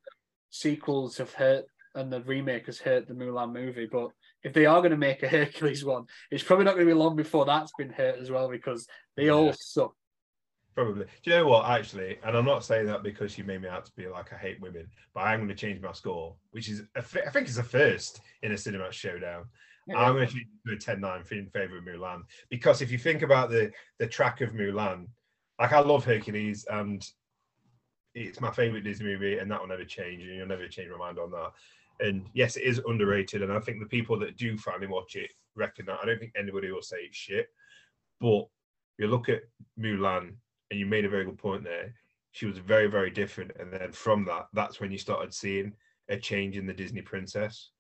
sequels have hurt and the remake has hurt the Mulan movie, but if they are going to make a Hercules one, it's probably not going to be long before that's been hurt as well because they yeah. all suck. Probably. Do you know what? Actually, and I'm not saying that because you made me out to be like I hate women, but I'm going to change my score, which is I think it's a first in a cinema showdown. Yeah. I'm going to change a 10 9 in favor of Mulan because if you think about the the track of Mulan, like I love Hercules and it's my favorite Disney movie, and that will never change, and you'll never change my mind on that. And yes, it is underrated, and I think the people that do finally watch it reckon that. I don't think anybody will say it's shit, But you look at Mulan, and you made a very good point there. She was very, very different, and then from that, that's when you started seeing a change in the Disney princess,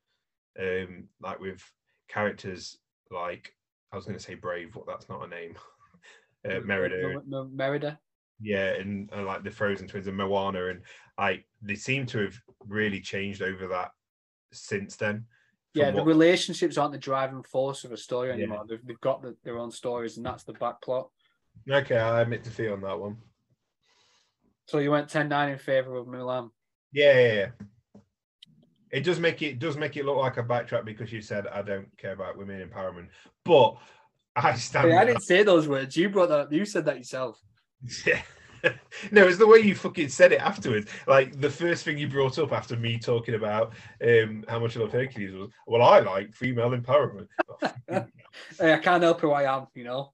um, like with characters like I was going to say Brave, but that's not a name. <laughs> Uh, Merida, Merida. yeah, and, like the Frozen twins and Moana, and like they seem to have really changed over that since then. Yeah, the what- relationships aren't the driving force of a story Yeah. anymore. They've, they've got the, their own stories, and that's the back plot. Okay, I admit defeat on that one. So you went 10-9 in favor of Mulan. Yeah, yeah, yeah. It does make it, does make it look like a backtrack because you said I don't care about women empowerment, but I stand. Hey, I didn't say those words. You brought that. up. You said that yourself. Yeah. <laughs> no, it's the way you fucking said it afterwards. Like the first thing you brought up after me talking about um, how much I love Hercules was, well, I like female empowerment. <laughs> <laughs> Hey, I can't help who I am. You know,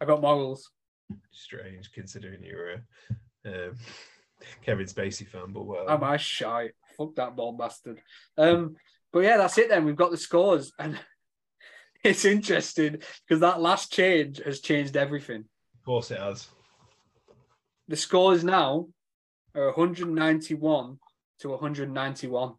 I got morals. Strange considering you were a um, Kevin Spacey fan, but well, Am I shy? Fuck that ball bastard. Um, but yeah, that's it. Then we've got the scores, and <laughs> it's interesting because that last change has changed everything. of course it has. The scores now are 191 to 191.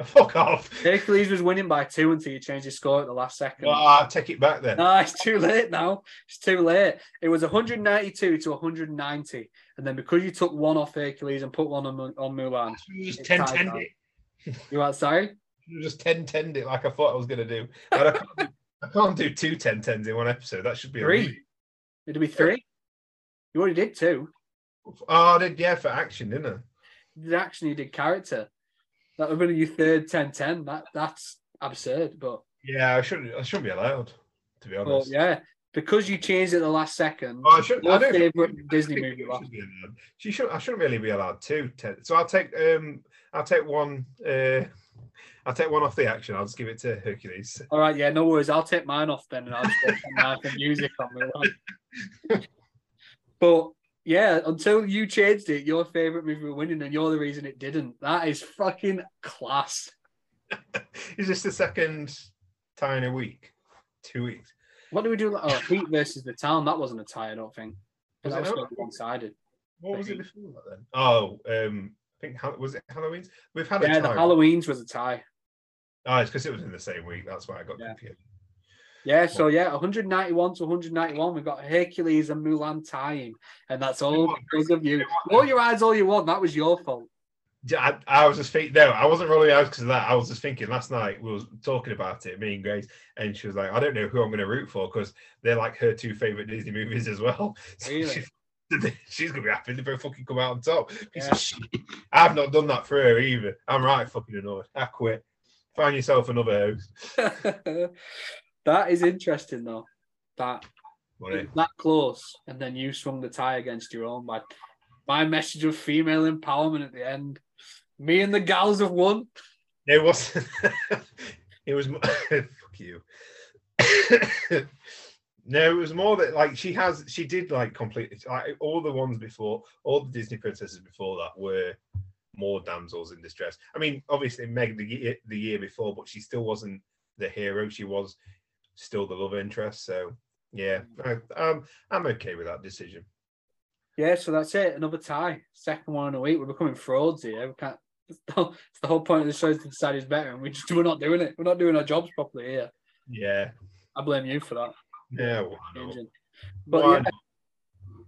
<laughs> Fuck off. Hercules was winning by two until you changed his score at the last second. Well, I'll take it back then. No, it's too late now. It's too late. It was 192 to 190. And then because you took one off Hercules and put one on, on Mulan, You just It's 10 10 it. you are sorry? You just 10 10 it like I thought I was going to do. But I can't do, I can't do two 10 10s in one episode. That should be Three. It'll be three. You already did two. Oh, I did, yeah, for action, didn't I? You did action, you did character. That would been your third 10 10. That, that's absurd. But, Yeah, I shouldn't. I shouldn't be allowed, to be but honest. yeah, because you changed it at the last second, Oh, I should. I don't think- favourite I Disney movie she should be. She should. I shouldn't really be allowed two. Ten. So I'll take. Um, I'll take one. Uh, I'll take one off the action. I'll just give it to Hercules. All right, yeah, no worries. I'll take mine off then and I'll just from <laughs> for music on Mulan. <laughs> But yeah, until you changed it, your favourite movie were winning, and you're the reason it didn't. That is fucking class. <laughs> Is this the second tie in a week? Two weeks. What do we do? Oh, Heat versus the Town. That wasn't a tie, I don't think. Was that was one sided. What was it before that then? Oh, um, I think was it Halloween's? We've had a Yeah, the. Halloween's was a tie. Oh, it's because it was in the same week. That's why I got Yeah. confused. Yeah, so yeah, 191 to 191. We've got Hercules and Mulan tying, and that's all because of you. You know what? Roll your eyes all you want. That was your fault. Yeah, I, I was just thinking. No, I wasn't rolling out because of that. I was just thinking. Last night we was talking about it, me and Grace, and she was like, "I don't know who I'm going to root for because they're like her two favorite Disney movies as well." <laughs> So Really? <laughs> she's, she's going to be happy they both fucking come out on top. Piece Yeah. of shit. I've not done that for her either. I'm right fucking annoyed. I quit. Find yourself another host. <laughs> that is interesting though. That that close, and then you swung the tie against your own. My my message of female empowerment at the end. Me and the gals have won. It was. <laughs> it was. <laughs> Fuck you. <coughs> no, it was more that like she has. She did like completely like all the ones before. All the Disney princesses before that were more damsels in distress. I mean, obviously Meg the year, the year before, but she still wasn't the hero. She was still the love interest. So yeah, I, um, I'm okay with that decision. Yeah, so that's it. Another tie. Second one in a week. We're becoming frauds here. We can't. It's the whole, it's the whole point of the show is to decide who's better, and we just <laughs> we're not doing it. We're not doing our jobs properly here. Yeah. I blame you for that. Yeah. But yeah,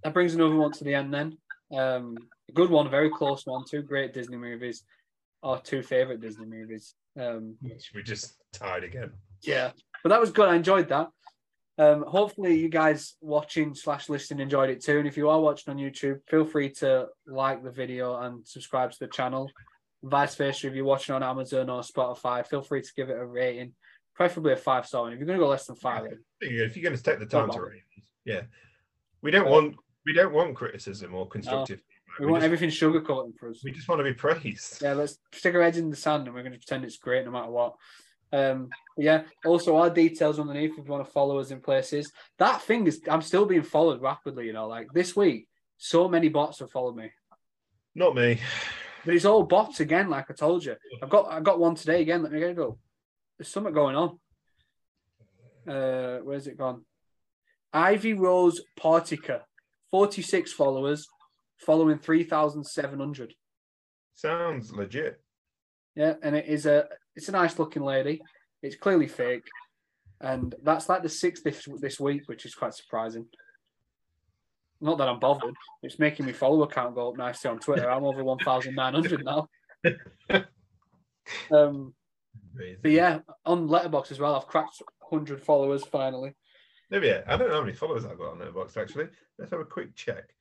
that brings another one to the end then. Um, a good one, a very close one. Two great Disney movies, our two favorite Disney movies. Um, We just tied again. yeah, but that was good. I enjoyed that. Um, hopefully, you guys watching slash listening enjoyed it too. And if you are watching on YouTube, feel free to like the video and subscribe to the channel. Vice versa, if you're watching on Amazon or Spotify, feel free to give it a rating, preferably a five star. And if you're going to go less than five, if you're going to take the time to rate yeah, we don't want we don't want criticism or constructive. feedback. we We, want just, everything sugarcoating for us. we just want to be praised. Yeah, let's stick our heads in the sand and we're going to pretend it's great no matter what. Um, yeah, also our details underneath if you want to follow us in places. That thing is, I'm still being followed rapidly, you know, like this week, so many bots have followed me. Not me. But it's all bots again, like I told you. I've got I got one today again. Let me get it go. There's something going on. Uh, where's it gone? Ivy Rose Partica, 46 followers, following 3,700. Sounds legit. Yeah, and it is a it's a nice looking lady. It's clearly fake, and that's like the sixth this, this week, which is quite surprising. Not that I'm bothered. It's making me follow account go up nicely on Twitter. I'm over 1,900 now. <laughs> um, but yeah, on Letterboxd as well, I've cracked 100 followers finally. Maybe yeah. I don't know how many followers I've got on Letterboxd actually. Let's have a quick check.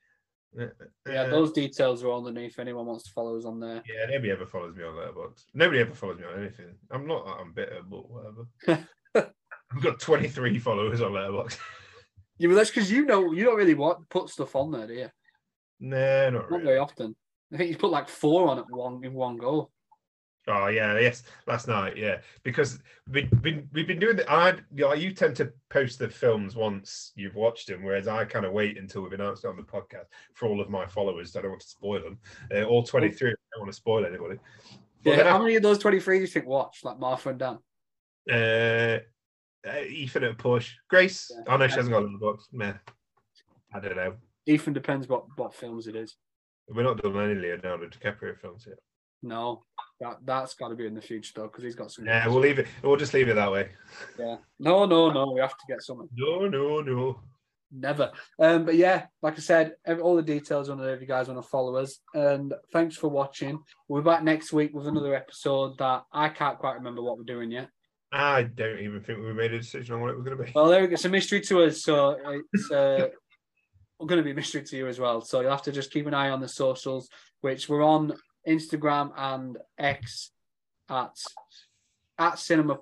Uh, Yeah, those details are underneath. If anyone wants to follow us on there. Yeah, nobody ever follows me on Letterboxd. Nobody ever follows me on anything. I'm not I'm bitter, but whatever. <laughs> I've got 23 followers on Letterboxd. <laughs> Yeah, but that's because you know you don't really want to put stuff on there, do you? no, not Not really. very often. I think you put like four on at one in one go. Oh yeah, yes, last night, yeah, because we we we've been doing the. I you, know, you tend to post the films once you've watched them, whereas I kind of wait until we've announced it on the podcast for all of my followers. I don't want to spoil them. Uh, all twenty three. I don't want to spoil anybody. But Yeah, how many of those twenty three do you think watched? Like Martha and Dan. Uh, uh, Ethan at push. Grace. Yeah. Oh no, she hasn't got the box. Meh. I don't know. Ethan depends what what films it is. We're not doing any Leonardo DiCaprio films yet. No, that that's got to be in the future though, because he's got some. Yeah, we'll leave it. We'll just leave it that way. yeah. No, no, no. We have to get something. No, no, no. Never. Um, but yeah, like I said, ev- all the details on there if you guys want to follow us. And thanks for watching. We'll be back next week with another episode that I can't quite remember what we're doing yet. I don't even think we made a decision on what it was going to be. Well, there we go. It's a mystery to us, so it's uh, <laughs> going to be a mystery to you as well. So you'll have to just keep an eye on the socials, which we're on Instagram and X at at Cinema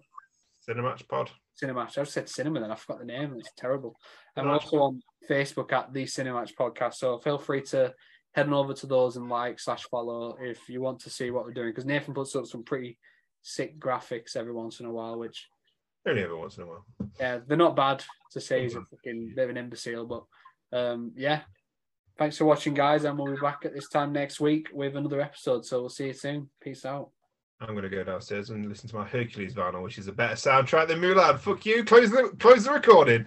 Cinematch Pod. Cinematch. I just said cinema, then I forgot the name. It's terrible. And we're also on Facebook at the Cinematch Podcast. So feel free to head on over to those and like slash follow if you want to see what we're doing. Because Nathan puts up some pretty sick graphics every once in a while, which Only every once in a while. yeah, they're not bad to say he's a fucking bit of an imbecile, but um, yeah. Thanks for watching, guys, and we'll be back at this time next week with another episode. So we'll see you soon. Peace out. I'm to go downstairs and listen to my Hercules vinyl, which is a better soundtrack than Mulan. Fuck you. Close the close the recording.